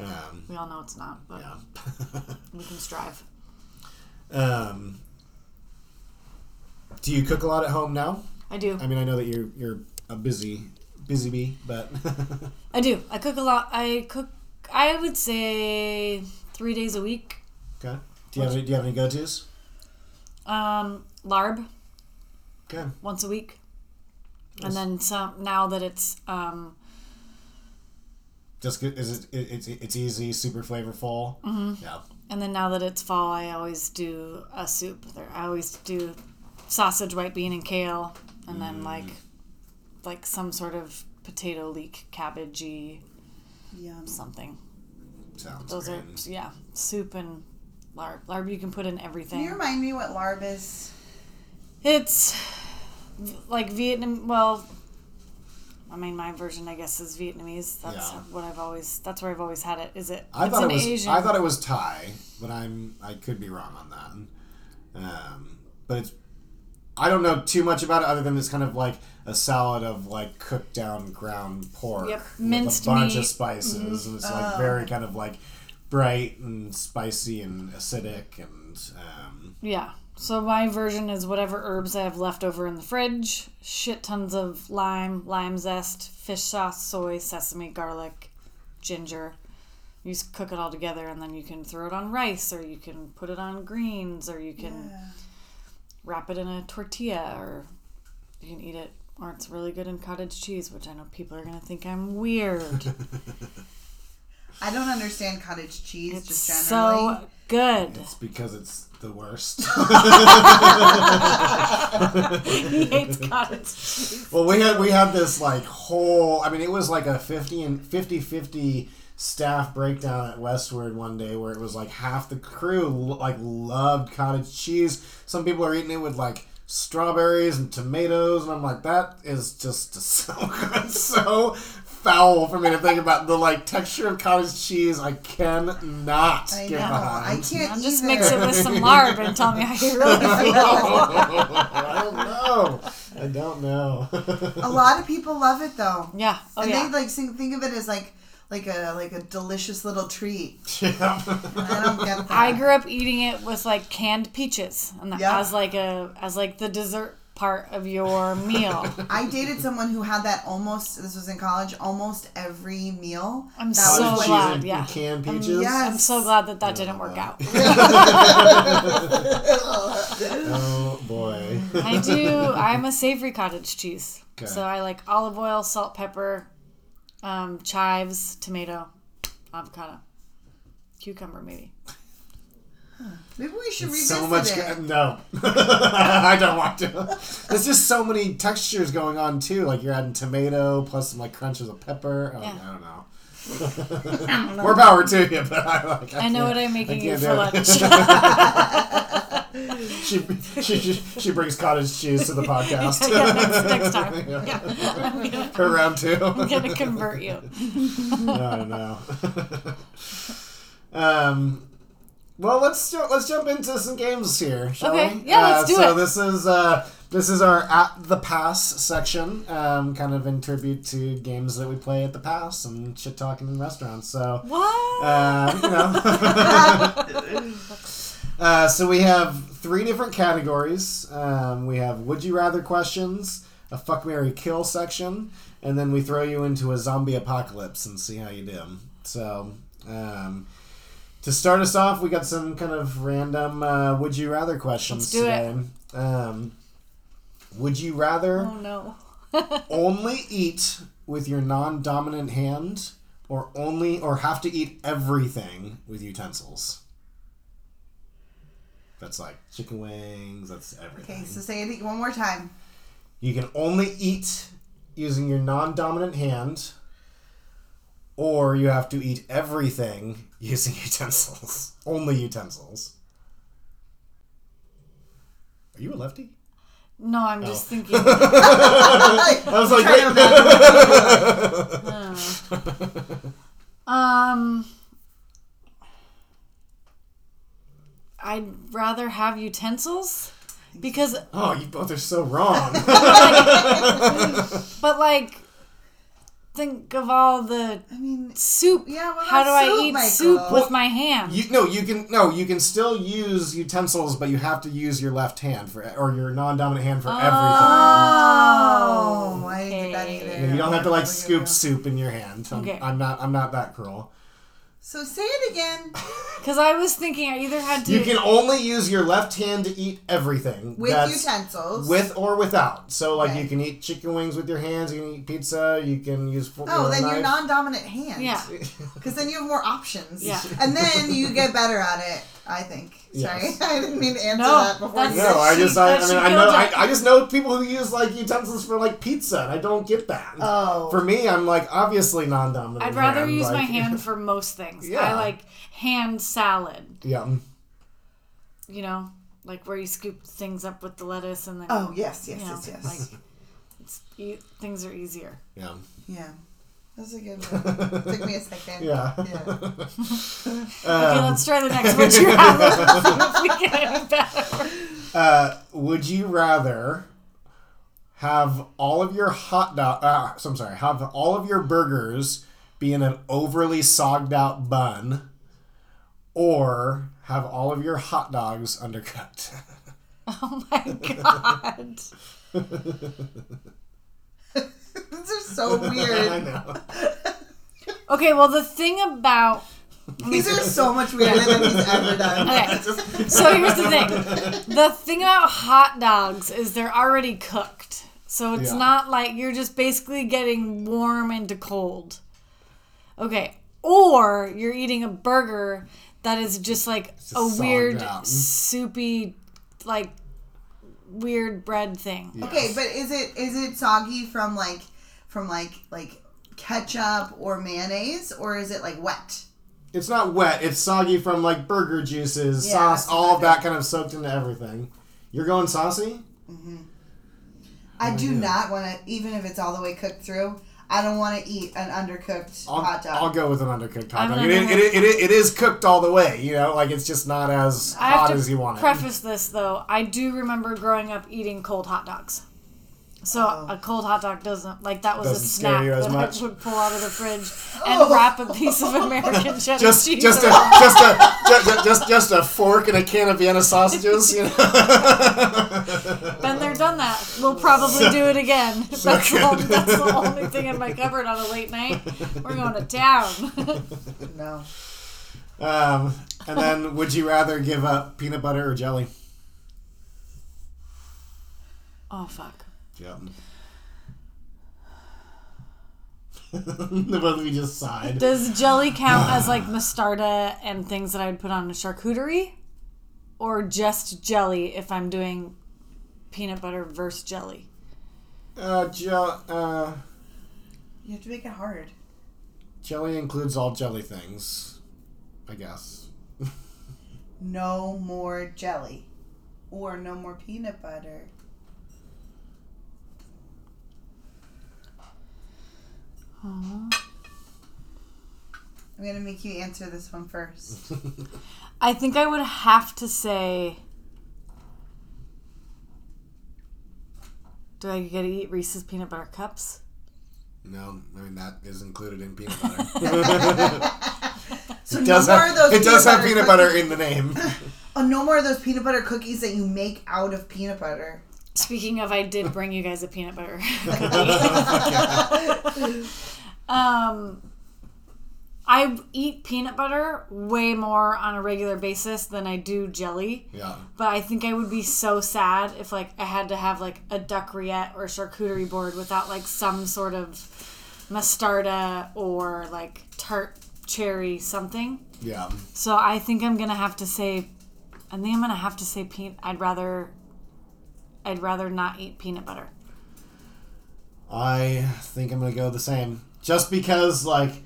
um, We all know it's not, but yeah. (laughs) we can strive. um, do you cook a lot at home now? I do. I mean, I know that you're you're a busy busy bee, but (laughs) I do. I cook a lot. I cook. I would say three days a week. okay. Do you have any, do you have any go tos? Um, larb Okay. once a week, and then some. Now that it's um, Just. Is it, it it's it's easy, super flavorful. Mm-hmm. Yeah. and then now that it's fall, I always do a soup. There, I always do sausage, white bean, and kale, and then like like some sort of potato leek, cabbagey Yum. something. Sounds Those great. are yeah, soup and larb. Larb you can put in everything. Can everything. you remind me what larb is? It's like Vietnam. Well, I mean, my version, I guess, is Vietnamese. That's Yeah. what I've always. That's where I've always had it. Is it? I it's thought an it was. Asian. I thought it was Thai, but I'm. I could be wrong on that. Um, but it's. I don't know too much about it other than it's kind of like a salad of like cooked down ground pork Yep, with minced a bunch meat. of spices, and it's like Oh. very kind of like bright and spicy and acidic and. Um, Yeah. So my version is whatever herbs I have left over in the fridge. Shit tons of lime, lime zest, fish sauce, soy, sesame, garlic, ginger. You just cook it all together, and then you can throw it on rice, or you can put it on greens, or you can wrap it in a tortilla, or you can eat it, or it's really good in cottage cheese, which I know people are gonna think I'm weird. (laughs) I don't understand cottage cheese it's just generally. so good. it's because it's the worst. (laughs) (laughs) he hates cottage cheese. Well, we had we had this like whole. I mean, it was like a 50 and 50 50 staff breakdown at Westward one day where it was like half the crew like loved cottage cheese. Some people are eating it with like strawberries and tomatoes, and I'm like, that is just (laughs) so good, so foul for me to think about the like texture of cottage cheese. I cannot I get know. behind. I can't I'll just either. mix it with some lard and tell me how you really (laughs) feel. I don't know. I don't know. A lot of people love it though. Yeah. Oh and yeah. they like think, think of it as like like a like a delicious little treat. (laughs) yeah. I don't get that. I grew up eating it with like canned peaches, and that Yeah. as like a as like the dessert part of your (laughs) meal. I dated someone who had that almost. This was in college. Almost every meal. I'm that so was glad, and, yeah. and canned Um, peaches. yeah. I'm so glad that that didn't work out. (laughs) Oh boy. I do. I'm a savory cottage cheese, Okay. so I like olive oil, salt, pepper, um, chives, tomato, avocado, cucumber, maybe. Maybe we should revisit so much. it. Go- no, (laughs) I don't want to. There's just so many textures going on too. Like you're adding tomato plus some like crunches of pepper. Oh, Yeah. I don't know. (laughs) More power to you, but I like. I know what I'm can't- making you for lunch. (laughs) (laughs) She, she, she, brings cottage cheese to the podcast. (laughs) yeah, next, next time. (laughs) Yeah. Yeah. Gonna, For round two. I'm gonna convert you. no, no. um, well, let's let's jump into some games here, shall Okay, we? yeah, let's Uh, do so it. this is uh, this is our at the pass section, um, kind of in tribute to games that we play at the pass and shit talking in restaurants. So. What? Uh, you know. Uh, so we have three different categories. Um, we have would you rather questions, a fuck Mary kill section, and then we throw you into a zombie apocalypse and see how you do. So um, to start us off, we got some kind of random uh, would you rather questions Let's do today. Um, would you rather oh no. (laughs) only eat with your non-dominant hand or only or have to eat everything with utensils that's like chicken wings that's everything Okay, so say it one more time. you can only eat using your non-dominant hand or you have to eat everything (laughs) using utensils only utensils are you a lefty No, I'm just Oh. thinking. (laughs) (laughs) I was like, Trying to wait. Um, I'd rather have utensils because, oh, you both are so wrong. (laughs) (laughs) but like, think of all the I mean, soup. Yeah, what How do about I eat Michael? soup with my hand? You no, you can no, you can still use utensils, but you have to use your left hand for or your non-dominant hand for oh, I didn't get that Okay. either. everything. You don't have to like scoop soup in your hand. I'm, Okay. I'm not. I'm not that cruel. So say it again (laughs) Because I was thinking I either had to. You can only use your left hand to eat everything with That's utensils. with or without. So like Okay. you can eat chicken wings with your hands. You can eat pizza. You can use. fo- Oh, then know, your non-dominant hand. Yeah. (laughs) Because then you have more options. Yeah. And then you get better at it. I think. Sorry, Yes. (laughs) I didn't mean to answer No, that before. that's- No, I She- just I, I mean I know I. I just know people who use like utensils for like pizza and I don't get that. Oh. For me, I'm like obviously non-dominant. I'd rather hand, use my hand (laughs) for most things. Yeah. I like hand salad. Yeah. You know, like where you scoop things up with the lettuce and then. Oh yes, yes, you know, yes, yes. Like, it's, e- things are easier. Yeah. yeah, that's a good one. (laughs) Took me a second. Yeah. Yeah. (laughs) Okay, Um, let's try the next one you have. (laughs) Let's see if we get any better. uh, would you rather have all of your hot dog? Uh, so I'm sorry. Have all of your burgers be in an overly sogged out bun, or have all of your hot dogs undercut? Oh my god. (laughs) These are so (laughs) I weird. know. (laughs) Okay, well the thing about These are so much weirder than he's ever done. Okay. So here's the thing. The thing about hot dogs is they're already cooked. So it's Yeah. not like you're just basically getting warm into cold. Okay. Or you're eating a burger that is just like just a weird out. soupy like weird bread thing. Okay, but is it is it soggy from like from like like ketchup or mayonnaise or is it like wet? It's not wet. It's soggy from like burger juices, Yeah, sauce, that's all of that kind of soaked into everything. You're going saucy? Mm-hmm. Oh I do yeah. not want to even if it's all the way cooked through. I don't want to eat an undercooked I'll, hot dog. I'll go with an undercooked hot I'm dog. It, it, it, it, it is cooked all the way, you know, like it's just not as I have hot to as you want it. preface this though. I do remember growing up eating cold hot dogs. So Oh. a cold hot dog doesn't like that was Doesn't a snack that much? I would pull out of the fridge (laughs) and wrap a piece of American (laughs) cheddar just cheese. just a just a just, just just a fork and a can of Vienna sausages, you know. (laughs) Been there, done that. We'll probably do it again. That's, the only, that's the only thing in my cupboard on a late night. We're going to town. no. Um, and then, would you rather give up peanut butter or jelly? oh fuck. Yep. (laughs) the both of you just sighed. Does jelly count as like mostarda and things that I'd put on a charcuterie? Or just jelly if I'm doing peanut butter versus jelly? Uh, gel, uh, You have to make it hard. jelly includes all jelly things, I guess. (laughs) No more jelly. Or no more peanut butter. I'm gonna make you answer this one first. (laughs) I think I would have to say. Do I get to eat Reese's peanut butter cups? No, I mean that is included in peanut butter. (laughs) So it does no more have, of those it does have peanut peanut butter butter in the name. (laughs) Oh, no more of those peanut butter cookies that you make out of peanut butter. Speaking of, I did bring you guys a peanut butter cookie. (laughs) (laughs) um, I eat peanut butter way more on a regular basis than I do jelly. yeah. But I think I would be so sad if like I had to have like a duck rillette or charcuterie board without like some sort of mostarda or like tart cherry something. Yeah. So I think I'm gonna have to say, I think I'm gonna have to say peanut. I'd rather, I'd rather not eat peanut butter. I think I'm gonna go the same. Just because like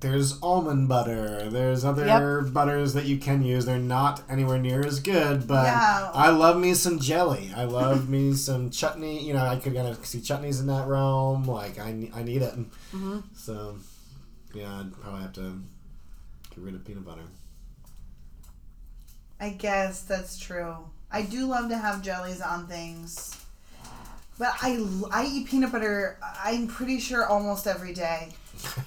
there's almond butter, there's other butters that you can use. They're not anywhere near as good, but Yeah. I love me some jelly. I love me (laughs) some chutney. You know, I could kind of see chutneys in that realm. Like I, I need it. Mm-hmm. So yeah, I'd probably have to get rid of peanut butter. I guess that's true. I do love to have jellies on things. But I, I eat peanut butter, I'm pretty sure, almost every day.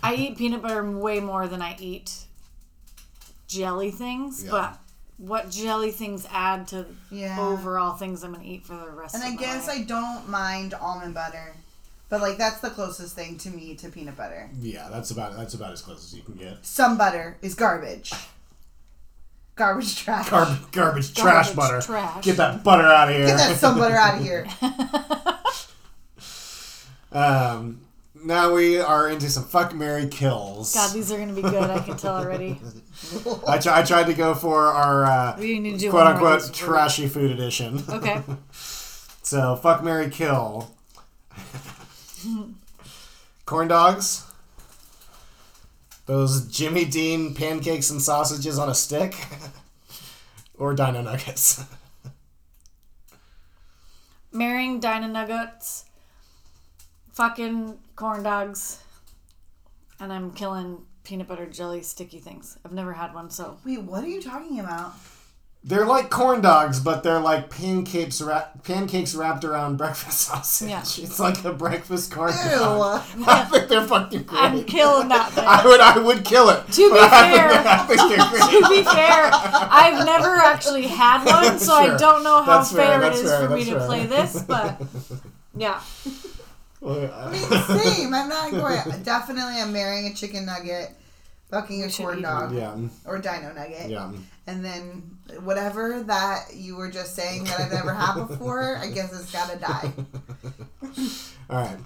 I eat peanut butter way more than I eat jelly things, Yeah. but what jelly things add to Yeah. overall things I'm gonna eat for the rest And of I my guess. I don't mind almond butter. But, like, that's the closest thing to me to peanut butter. Yeah, that's about that's about as close as you can get. Some butter is garbage. Garbage trash. Gar- garbage, trash Garbage butter. trash. Get that butter out of here. Get that some butter out of here. (laughs) Um, now we are into some fuck Mary kills. God, these are gonna be good. I can tell already. (laughs) I, tr- I tried to go for our uh, We need to do quote one more of unquote these for- trashy food edition. Okay. (laughs) so fuck Mary kill. Corn dogs. Those Jimmy Dean pancakes and sausages on a stick. (laughs) or Dino Nuggets. (laughs) Marrying Dino Nuggets, fucking corn dogs, and I'm killing peanut butter jelly sticky things. I've never had one, so Wait, what are you talking about? They're like corn dogs, but they're like pancakes wra- pancakes wrapped around (laughs) breakfast sausage. Yeah. It's like a breakfast corn Ew. dog. (laughs) I think they're fucking great. I'm killing that (laughs) thing. I would I would kill it. To be But I think fair- I think to be fair, I've never actually had one, so Sure. I don't know how That's fair, fair, it that's is fair, for me that's to play this, but yeah. Well, uh, Same. I'm not going. Definitely, I'm marrying a chicken nugget, fucking a should corn dog, yeah, or dino nugget, yeah. and then whatever that you were just saying that I've never had (laughs) before, I guess it's gotta die. (laughs) All right.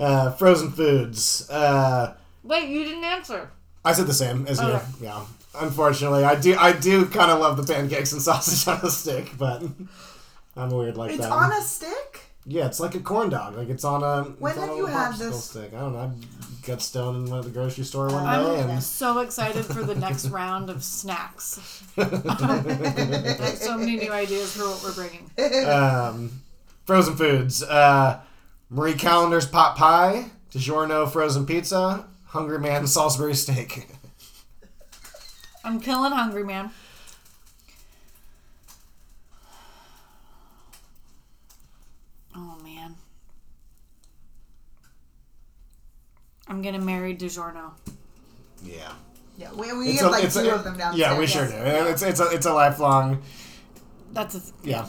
Uh, frozen foods. Uh, Wait, you didn't answer. I said the same as Okay. you. Yeah. Unfortunately, I do. I do kind of love the pancakes and sausage (laughs) on a stick, but I'm weird like It's that. It's on a stick. Yeah, it's like a corn dog. Like it's on a. When it's on have a you had popsicle this? Stick. I don't know. I got stoned in the grocery store one I'm- day, I'm and so excited for the next round of snacks. I (laughs) have so many new ideas for what we're bringing. um, frozen foods. Uh, Marie Callender's pot pie DiGiorno frozen pizza, Hungry Man Salisbury steak. I'm killing hungry man. Oh man. I'm gonna marry DiGiorno. Yeah. Yeah, we, we It's have a- like it's two a- of them downstairs. Yeah, we sure do. It's it's a it's a lifelong. That's a Yeah.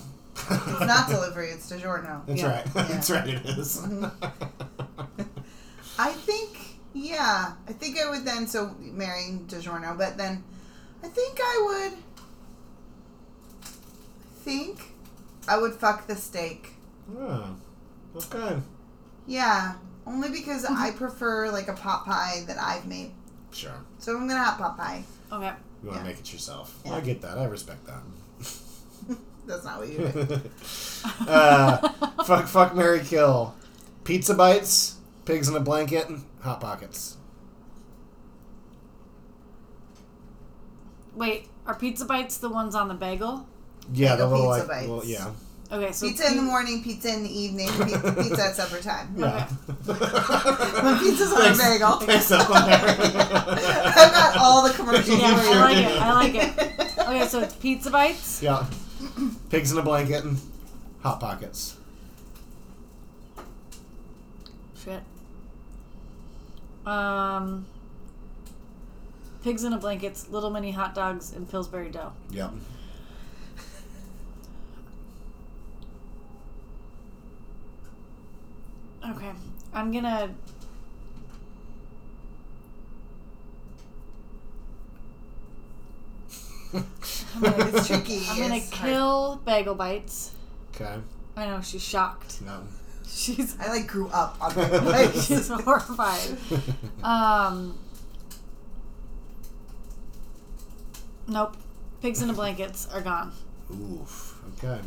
It's not delivery, it's DiGiorno. (laughs) That's Yeah. right. (laughs) That's right. It is. Mm-hmm. I think, yeah, I think I would then, so marrying DiGiorno, but then I think I would, I think I would fuck the steak. oh, okay. Yeah, only because Mm-hmm. (laughs) I prefer like a pot pie that I've made. Sure. So I'm gonna have pot pie. okay. You want to Yeah. make it yourself. Yeah. I get that. I respect that. (laughs) That's not what you do. (laughs) uh, fuck, fuck, Mary, kill. Pizza bites, pigs in a blanket, and hot pockets. Wait, are pizza bites the ones on the bagel? Yeah, the Bagel little pizza like, bites. little, yeah, Okay, so pizza in the morning, pizza in the evening, pi- pizza at supper time. (laughs) yeah. When (laughs) pizza's on a Thanks. bagel. Thanks, (laughs) Ellen. I've got all the commercials Yeah, for. I like it. I like it. Okay, so it's pizza bites. yeah, pigs in a blanket and hot pockets. Shit. Um. Pigs in a blankets, little mini hot dogs, and Pillsbury dough. Yep. Okay, I'm gonna. (laughs) I'm gonna, It's tricky. I'm gonna hard. kill Bagel Bites. Okay. I know she's shocked. No. She's I like grew up on (laughs) bagel she's horrified. (laughs) Um. Nope. Pigs in the blankets are gone. Oof. Okay.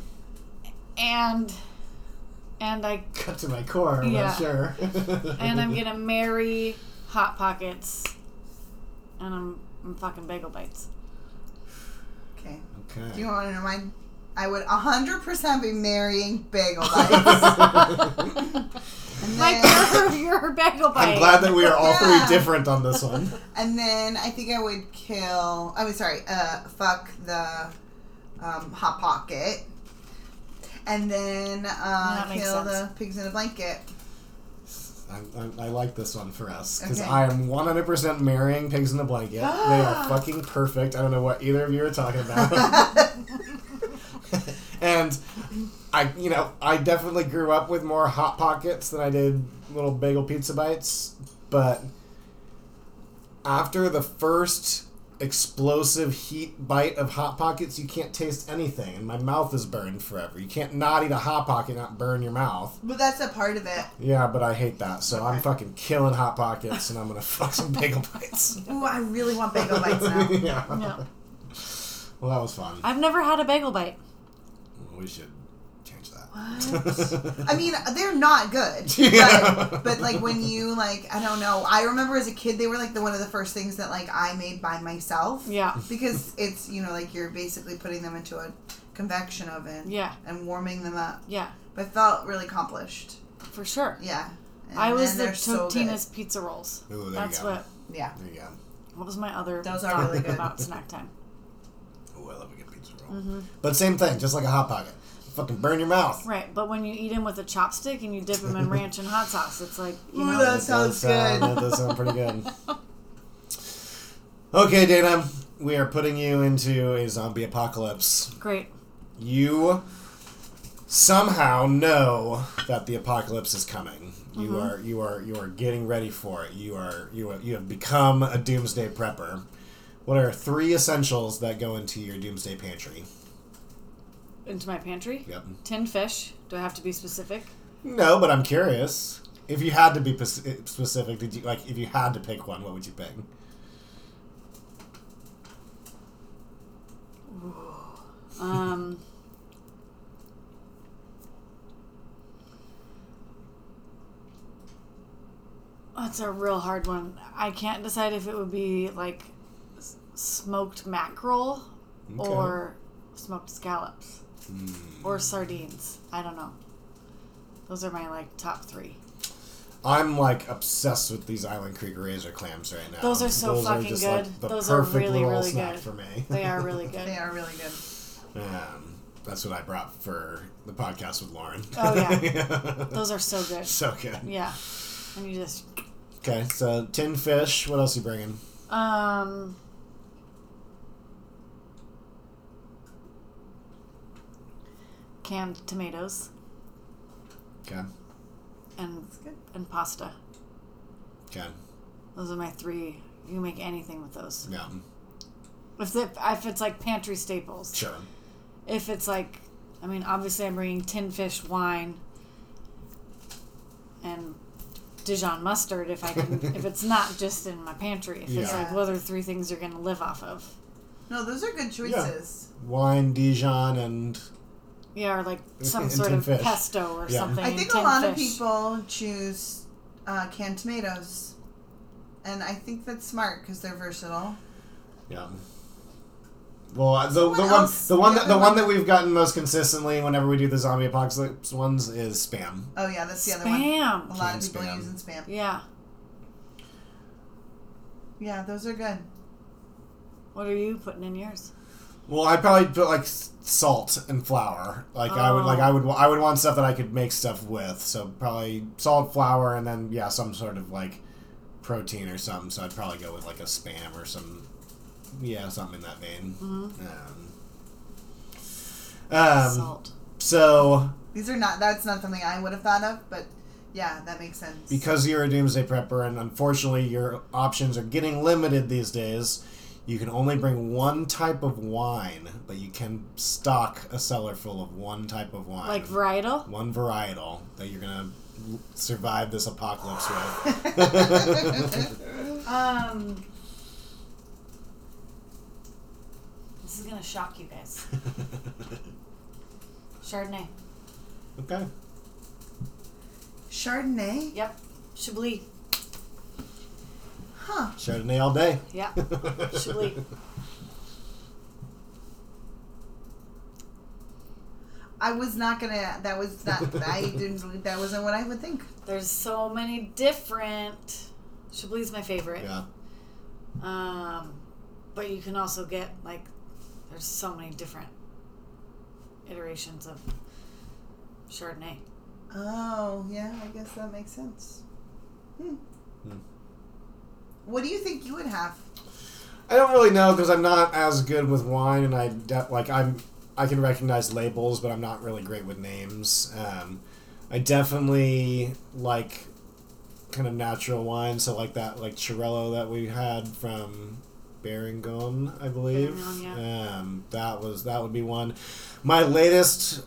And and I Cut to my core. Yeah. Yeah. Sure. (laughs) and I'm (laughs) gonna marry Hot Pockets. And I'm I'm fucking bagel bites. Okay. Okay. Do you want to know mine? I would 100% be marrying bagel (laughs) bites. and, Like then, you're, you're bagel bite. I'm glad that we are all Yeah. three different on this one. and then I think I would kill. I mean, sorry. Uh, fuck the um, hot pocket. And then uh, kill sense. the pigs in a blanket. I, I, I like this one for us because Okay. I am 100% marrying pigs in a blanket. (gasps) they are fucking perfect. I don't know what either of you are talking about. (laughs) (laughs) and I, you know, I definitely grew up with more hot pockets than I did little bagel pizza bites. But after the first explosive heat bite of hot pockets, you can't taste anything, and my mouth is burned forever. You can't not eat a hot pocket, and not burn your mouth. But that's a part of it. Yeah, but I hate that, so I'm fucking killing hot pockets, and I'm gonna fuck some bagel (laughs) bites. Ooh, I really want bagel bites now. (laughs) yeah. No. Well, that was fun. I've never had a bagel bite. We should change that. What? (laughs) I mean, they're not good. (laughs) Yeah. But, but like when you like, I don't know. I remember as a kid, they were like the one of the first things that like I made by myself. Yeah. Because it's you know like you're basically putting them into a convection oven. Yeah. And warming them up. Yeah. But I felt really accomplished. For sure. Yeah. And I was the they're so. Totino's pizza rolls. Ooh, there That's you go. what. Yeah. There you go. What was my other? Those are really good. about snack time. Oh, I love a good pizza roll. Mm-hmm. But same thing, just like a hot pocket. Fucking burn your mouth. Right, but when you eat them with a chopstick and you dip them in ranch and hot sauce, it's like you Ooh, know. that does sounds sound- good. That does sound pretty good. Okay, Dana, we are putting you into a zombie apocalypse. Great. You somehow know that the apocalypse is coming. You mm-hmm. are you are you are getting ready for it. You are you are, you have become a doomsday prepper. What are three essentials that go into your doomsday pantry? Into my pantry. Yep. Tin fish. Do I have to be specific? No, but I'm curious. If you had to be pes- specific, did you like if you had to pick one, what would you pick? Um. That's a real hard one. I can't decide if it would be like s- smoked mackerel Okay. or smoked scallops or sardines. I don't know. Those are my like top three. I'm like obsessed with these Island Creek Razor clams right now. Those are so fucking just, good. Like, the Those are perfect really, little really snack good. for me. (laughs) They are really (laughs) good. They are really good. Um, that's what I brought for the podcast with Lauren. Oh, yeah. (laughs) Those are so good. so good. Yeah. And you just Okay, so tin fish. What else you bringing? um canned tomatoes Okay, and good. and pasta. okay, Those are my three. You can make anything with those. yeah, If it, if it's like pantry staples. sure. If it's like, I mean, obviously I'm bringing tin fish, wine, and Dijon mustard. If I can, (laughs) if it's not just in my pantry. If it's Yeah. like, what are three things you're gonna live off of? No, those are good choices. Yeah. Wine, Dijon, and Yeah, or like some And sort of fish. pesto or Yeah. something. I and think a tin lot of people choose uh, canned tomatoes, and I think that's smart because they're versatile. yeah. Well, uh, the, the one the one the that the one one- that we've gotten most consistently whenever we do the zombie apocalypse ones is spam. Oh yeah, that's the other one. Spam. A lot Canned of people spam. using spam. Yeah. Yeah, those are good. What are you putting in yours? Well, I'd probably put like salt and flour. Like I would like Oh. I would I would want stuff that I could make stuff with. So probably salt, flour, and then yeah, some sort of like protein or something. So I'd probably go with like a spam or some yeah something in that vein. Mm-hmm. Um, um, Salt. so These are not. That's not something I would have thought of, but yeah, that makes sense. because you're a doomsday prepper and unfortunately your options are getting limited these days. You can only bring one type of wine, but you can stock a cellar full of one type of wine. Like varietal? one varietal that you're gonna survive this apocalypse with. (laughs) (laughs) Um. This is gonna shock you guys. (laughs) Chardonnay. okay. Chardonnay, Yep. Chablis. Huh? Chardonnay all day. Yeah. (laughs) Chablis. I was not gonna. That was not. I (laughs) didn't. That wasn't what I would think. There's so many different. Chablis is my favorite. yeah. Um, but you can also get like, there's so many different iterations of Chardonnay. Oh yeah, I guess that makes sense. Hmm. Hmm. What do you think you would have? I don't really know because I'm not as good with wine, and I de- like I'm I can recognize labels, but I'm not really great with names. Um, I definitely like kind of natural wine, so like that like Chirello that we had from Baringon, I believe. Baringon, Um, that was that would be one. My latest.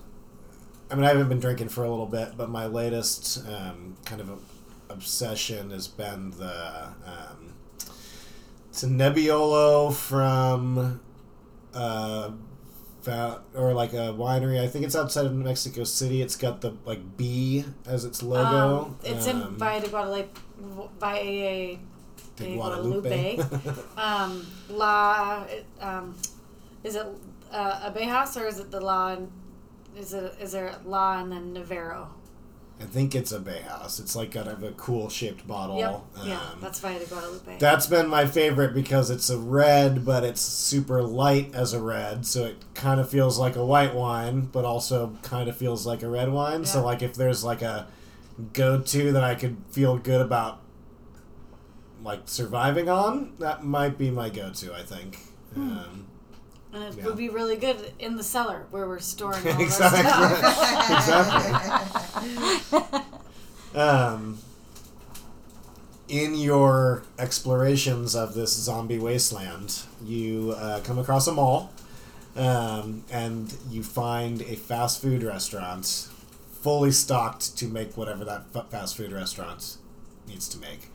I mean, I haven't been drinking for a little bit, but my latest um, kind of obsession has been the um, it's a Nebbiolo from uh, or like a winery. I think it's outside of New Mexico City. It's got the like B as its logo. Um, it's Um, in Valle de Guadalupe. Valle de de Guadalupe. (laughs) um, La. Um, is it uh, Abejas or is it the La? Is it is there La and then Navarro? I think it's a Bay House. It's like kind of a cool shaped bottle. Yep. yeah, Um, that's Valle de Guadalupe. That's been my favorite because it's a red, but it's super light as a red, so it kind of feels like a white wine, but also kind of feels like a red wine. So like if there's like a go-to that I could feel good about like surviving on, that might be my go-to, I think. Hmm. Um, and it yeah. would be really good in the cellar where we're storing (laughs) all Exactly. stuff. exactly. Um, in your explorations of this zombie wasteland, you uh, come across a mall, um, and you find a fast food restaurant fully stocked to make whatever that fa- fast food restaurant needs to make.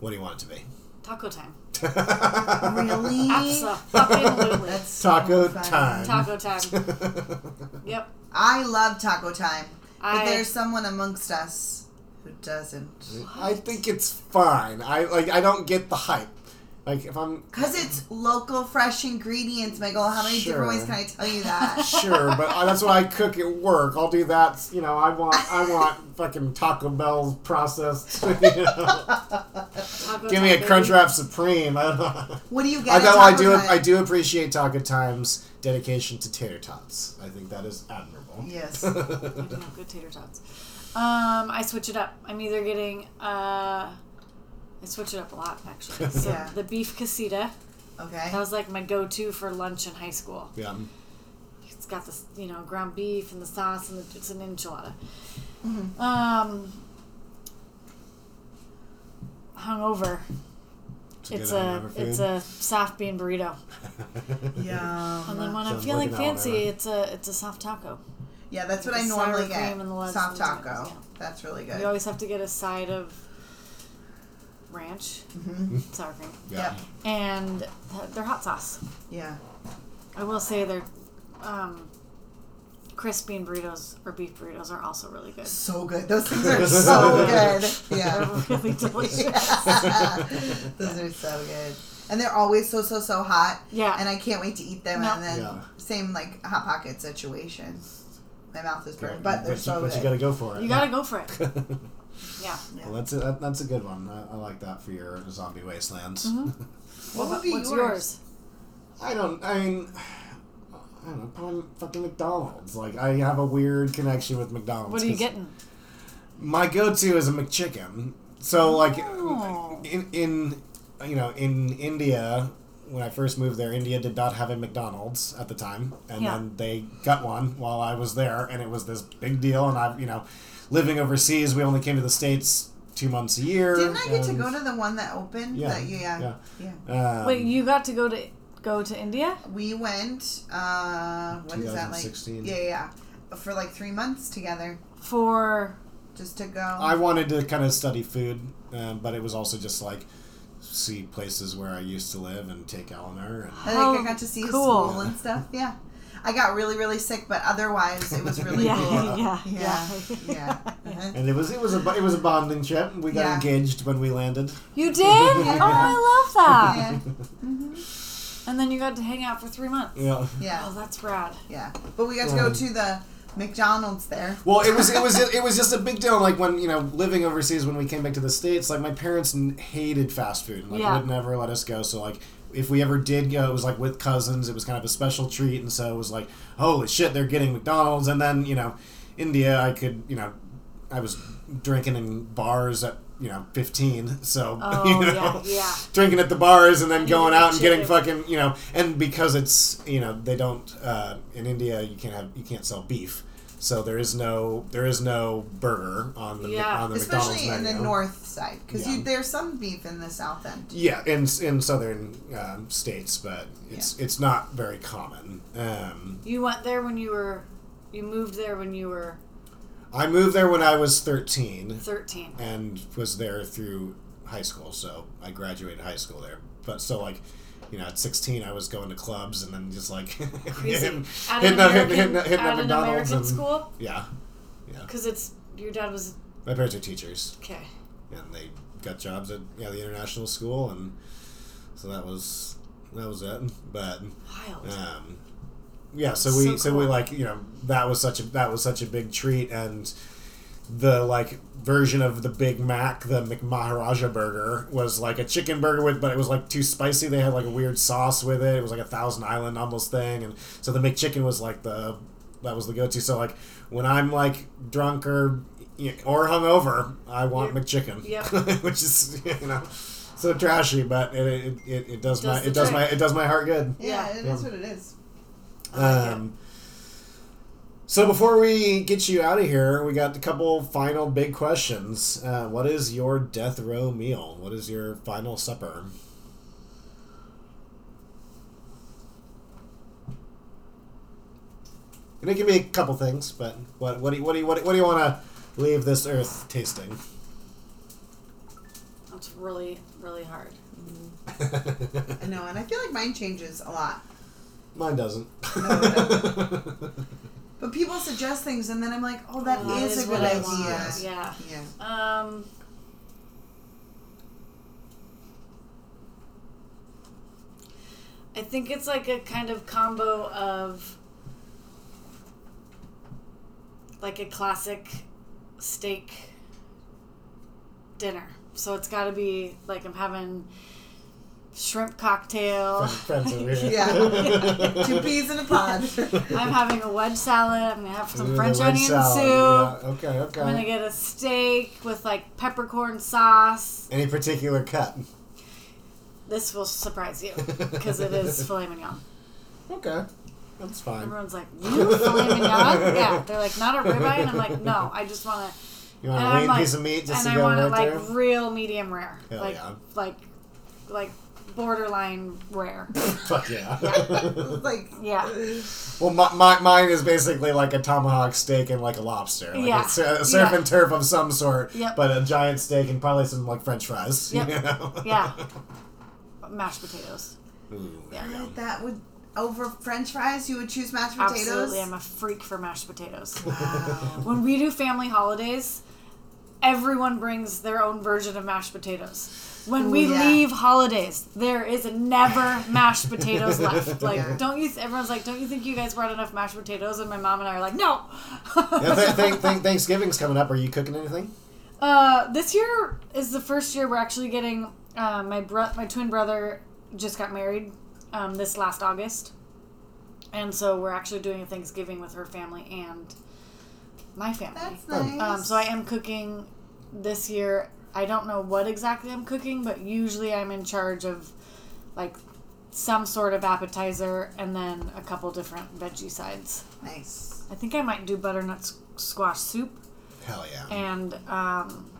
What do you want it to be? Taco time. Really? (laughs) Absolutely. That's Taco funny. time. Taco time. (laughs) Yep. I love taco time, but I- there's someone amongst us who doesn't. I think it's fine. I like. I don't get the hype. Like if I'm Because it's local, fresh ingredients, Michael. How many different ways can I tell you that? (laughs) sure, but uh, that's why I cook at work. I'll do that. You know, I want I want (laughs) fucking Taco Bell's processed. (laughs) You know? Taco Give me a time, Crunch. Wrap Supreme. I don't know. what do you get? I at know I do. Time? I do appreciate Taco Time's dedication to tater tots. I think that is admirable. Yes. I do have good tater tots. Um, I switch it up. I'm either getting uh, I switch it up a lot actually. (laughs) So Yeah. the beef casita. Okay. That was like my go-to for lunch in high school. Yeah. It's got this, you know, ground beef and the sauce, and the, it's an enchilada. Mhm. Um, hungover. It's a—it's a it's a soft bean burrito. (laughs) yeah. And then when I'm feeling like fancy, Alabama. it's a it's a soft taco. Yeah, that's what I The sour normally cream get. the lettuce Soft taco. tomatoes, That's really good. You always have to get a side of ranch, hmm sour cream, yeah. Yep. and th- their hot sauce. Yeah. I will say their um, crisp bean burritos or beef burritos are also really good. So good. Those things are (laughs) so good. Yeah. They're really (laughs) delicious. Those are so good. And they're always so so so hot. Yeah. And I can't wait to eat them. No. And then Yeah. same like hot pocket situation. My mouth is burning, but they're you- so but good. you gotta go for it. You gotta go for it. (laughs) Yeah. well, that's a, that, that's a good one. I, I like that for your zombie wastelands. Mm-hmm. (laughs) What would be What's yours? yours? I don't. I mean, I don't know. Probably fucking McDonald's. Like I have a weird connection with McDonald's. What are you getting? My go-to is a McChicken. So like Oh. in in you know in India when I first moved there, India did not have a McDonald's at the time, and Yeah. then they got one while I was there, and it was this big deal. And I've, you know, living overseas, we only came to the states two months a year. Didn't I get to go to the one that opened? Yeah, That yeah. yeah. yeah. Um, Wait, you got to go to go to India? We went. Uh, what is that like? 2016. Yeah, yeah, yeah. For like three months together, For just to go. I wanted to kind of study food, um, but it was also just like see places where I used to live and take Eleanor. And, I think Oh, I got to see his cool. school and stuff. Yeah. I got really, really sick, but otherwise it was really (laughs) yeah, cool. yeah, Yeah. yeah, (laughs) Yeah. And it was it was a it was a bonding trip. We got Yeah. engaged when we landed. You did? (laughs) Oh, I love that. Yeah. Mm-hmm. And then you got to hang out for three months. Yeah. Yeah. Oh, Yeah. that's rad. Yeah. But we got to go to the McDonald's there. Well, it was it was it was just a big deal. Like when you know living overseas, when we came back to the states, like my parents hated fast food. Like Yeah. would never let us go. So like if we ever did go, it was like with cousins. It was kind of a special treat, and so it was like, holy shit, they're getting McDonald's. And then you know, India, I could you know, I was drinking in bars at you know 15 (laughs) so (laughs) Oh, you know yeah, yeah. drinking at the bars and then going out and getting fucking you know and because it's you know they don't uh, in India you can't have you can't sell beef so there is no there is no burger on the Yeah. on the McDonald's Especially in the north side. Because Yeah. there's some beef in the south end. yeah in in southern um, states but it's it's not very common um, You went there when you were, you moved there when you were I moved there when I was 13 13. and was there through high school. So I graduated high school there. But so like, you know, at 16, I was going to clubs and then just like (laughs) hitting, At hitting, up, American, hitting, hitting, hitting at McDonald's American and school? yeah, yeah. Because it's, your dad was, My parents are teachers okay. and they got jobs at yeah the international school and so that was that was it. But Wild. um, yeah, so we So so, we like you know that was such a that was such a big treat and the like version of the Big Mac, the McMaharaja burger, was like a chicken burger with, but it was like too spicy. They had like a weird sauce with it. It was like a Thousand Island almost thing, and so the McChicken was like the that was the go to. So like when I'm like drunk or or hungover, I want You're- McChicken, yep. (laughs) which is you know so trashy, but it it, it, it does, Does my the it does my it does my heart good. Yeah, Yeah. it is what it is. I like. Um, so before we get you out of here, we got a couple final big questions. Uh, what is your death row meal? What is your final supper? And it can be a couple things, but what what do you what do you what, do- you want to leave this earth tasting? That's really, really hard. (laughs) I know, and I feel like mine changes a lot. Mine doesn't. No, it (laughs) But people suggest things, and then I'm like, oh, that Oh, is a good idea. Yeah. Yeah. Um. I think it's like a kind of combo of like a classic steak dinner. So it's got to be like I'm having shrimp cocktail. Friends over here. Yeah. (laughs) Two peas in a pod. (laughs) I'm having a wedge salad. I'm gonna have some Ooh, French onion salad, soup. yeah. Okay, okay. I'm gonna get a steak with like peppercorn sauce. Any particular cut? This will surprise you (laughs) because it is filet mignon. Okay, that's fine. Everyone's like, "You filet mignon?" Yeah, they're like, "Not a ribeye," and I'm like, "No, I just want to." You want And a I'm lean like- piece of meat just and to I go want right it like there? real medium rare, Hell like yeah. like like borderline rare. (laughs) Fuck yeah. like, Yeah, well, my, my, mine is basically like a tomahawk steak and like a lobster. Like Yeah. It's a surf Yeah. and turf of some sort, Yep. but a giant steak and probably some like french fries. Yep. You know? yeah. (laughs) Mashed potatoes. Ooh, Yeah. there that would, over french fries, you would choose mashed potatoes? Absolutely, I'm a freak for mashed potatoes. Wow. (laughs) when we do family holidays, everyone brings their own version of mashed potatoes. When we yeah. leave holidays, there is never mashed potatoes left. (laughs) Like, Yeah. don't you? Everyone's like, don't you think you guys brought enough mashed potatoes? And my mom and I are like, no. Yeah, th- th- th- Thanksgiving's coming up. Are you cooking anything? Uh, this year is the first year we're actually getting. Uh, my bro- my twin brother just got married um, this last August, and so we're actually doing a Thanksgiving with her family and my family. That's nice. Um, so I am cooking this year. I don't know what exactly I'm cooking, but usually I'm in charge of like some sort of appetizer and then a couple different veggie sides. Nice. I think I might do butternut s- squash soup Hell yeah. and um,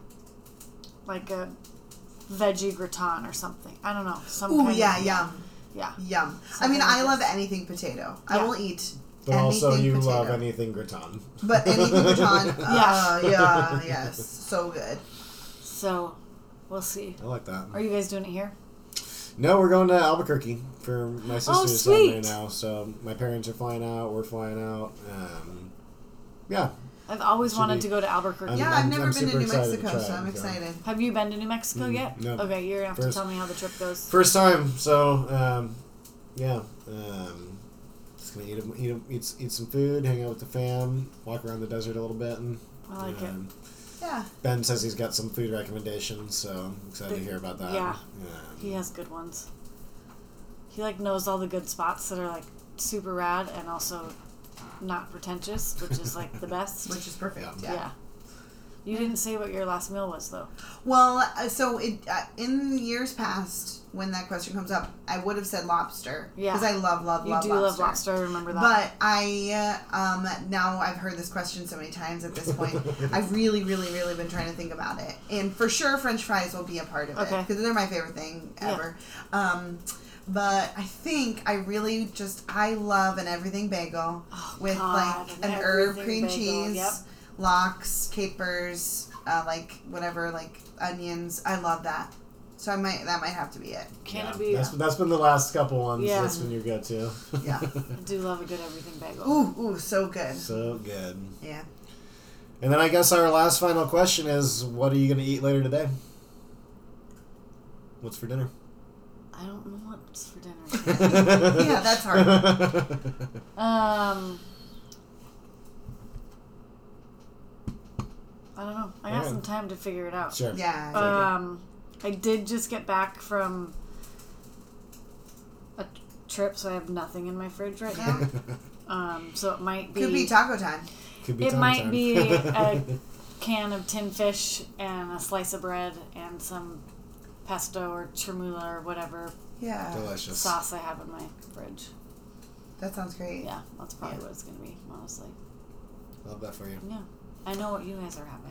like a veggie gratin or something. I don't know. Some Ooh, kind yeah, of, yum. yeah. Yum. I Something mean, I love this. anything potato. I will eat But anything also, you potato. love anything gratin. But anything gratin, (laughs) uh, yeah, yes. So good. So we'll see. I like that. Are you guys doing it here? No, we're going to Albuquerque for my sister's Oh, son there sweet. now. So my parents are flying out. We're flying out. Um, yeah, I've always Should wanted be- to go to Albuquerque. I'm- Yeah, I'm- I've never I'm been to New excited to Mexico, so I'm so. excited. Have you been to New Mexico Mm, yet? no. Okay, you're gonna have First- to tell me how the trip goes. first time. So um, yeah, um, just gonna eat, a, eat, a, eat eat some food, hang out with the fam, walk around the desert a little bit, and I like it. Yeah. Ben says he's got some food recommendations, so I'm excited to hear about that. yeah. He has good ones. He like knows all the good spots that are like super rad and also not pretentious, which is like the (laughs) best. Which is perfect. Yeah. Yeah. Yeah. You didn't say what your last meal was though. Well, uh, so it uh, in years past, when that question comes up, I would have said lobster. Yeah. Because I love, love, You love do love lobster. I remember that. But I uh, um, now I've heard this question so many times at this point. (laughs) I've really, really, really been trying to think about it, and for sure, French fries will be a part of it because they're my favorite thing Yeah. ever. Um, but I think I really just I love an everything bagel Oh, with God, like an an herb cream bagel, cheese, yep. Lox, capers, uh, like whatever, like onions. I love that. So I might that might have to be it. Can yeah, it be? That's, that's been the last couple ones. Yeah. That's been your go-to. Yeah. I (laughs) do love a good everything bagel. Ooh, ooh, so good. so good. Yeah. And then I guess our last final question is, what are you going to eat later today? What's for dinner? I don't know what's for dinner. (laughs) Yeah, that's hard. (laughs) um, I don't know. I got Yeah. some time to figure it out. Sure. Yeah. Um, I did just get back from a trip, so I have nothing in my fridge right now. (laughs) Um, so it might be, Could be taco time. Could be it time might time. be (laughs) a can of tin fish and a slice of bread and some pesto or chermoula or whatever Yeah. Delicious. sauce I have in my fridge. That sounds great. Yeah, that's probably Yeah. what it's gonna be, honestly. I love that for you. Yeah, I know what you guys are having.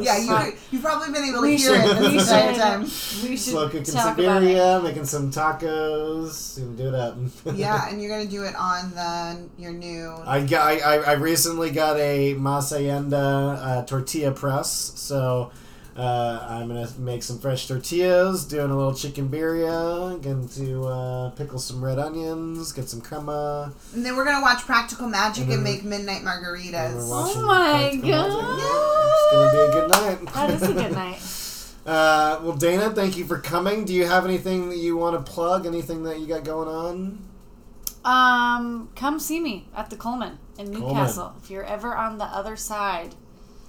Yeah. Yeah, you, you've probably been able to We hear should- it we this entire should- time. We should Slow cooking talk some about it. birria, making some tacos. You can do that. (laughs) Yeah, and you're gonna do it on the your new. I, got, I, I I recently got a Masienda uh, tortilla press, so uh, I'm gonna make some fresh tortillas, doing a little chicken birria, going to uh, pickle some red onions, get some crema. And then we're gonna watch Practical Magic Mhm. and make midnight margaritas. watching my Practical God. Yeah, It's gonna be a good night. That is a good night. (laughs) Uh, well, Dana, thank you for coming. Do you have anything that you want to plug? Anything that you got going on? Um, come see me at the Coleman in Newcastle. If you're ever on the other side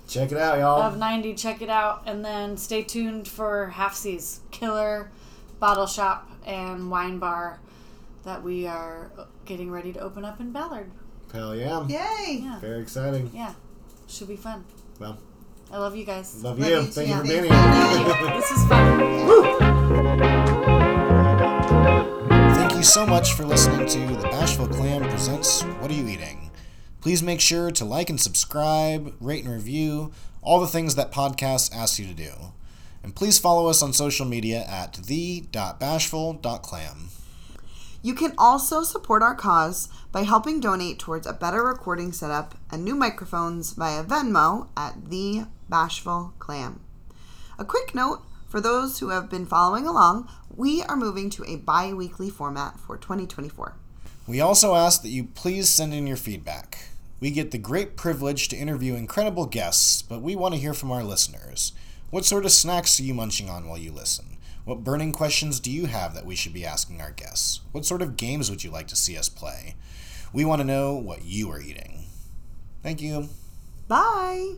Check it out, y'all. of 90, check it out. And then stay tuned for Half Seas Killer Bottle Shop and Wine Bar that we are getting ready to open up in Ballard. Hell yeah. Yay! Yeah. Very exciting. Yeah. Should be fun. Well, I love you guys. love, Love you. you Thank too. you for being here. (laughs) this is fun. Thank you so much for listening to The Bashful Clam Presents What Are You Eating? Please make sure to like and subscribe, rate and review, all the things that podcasts ask you to do. And please follow us on social media at the.bashful.clam. You can also support our cause by helping donate towards a better recording setup and new microphones via Venmo at the Bashful Clam. A quick note for those who have been following along, we are moving to a bi weekly format for 2024. We also ask that you please send in your feedback. We get the great privilege to interview incredible guests, but we want to hear from our listeners. What sort of snacks are you munching on while you listen? What burning questions do you have that we should be asking our guests? What sort of games would you like to see us play? We want to know what you are eating. Thank you. Bye!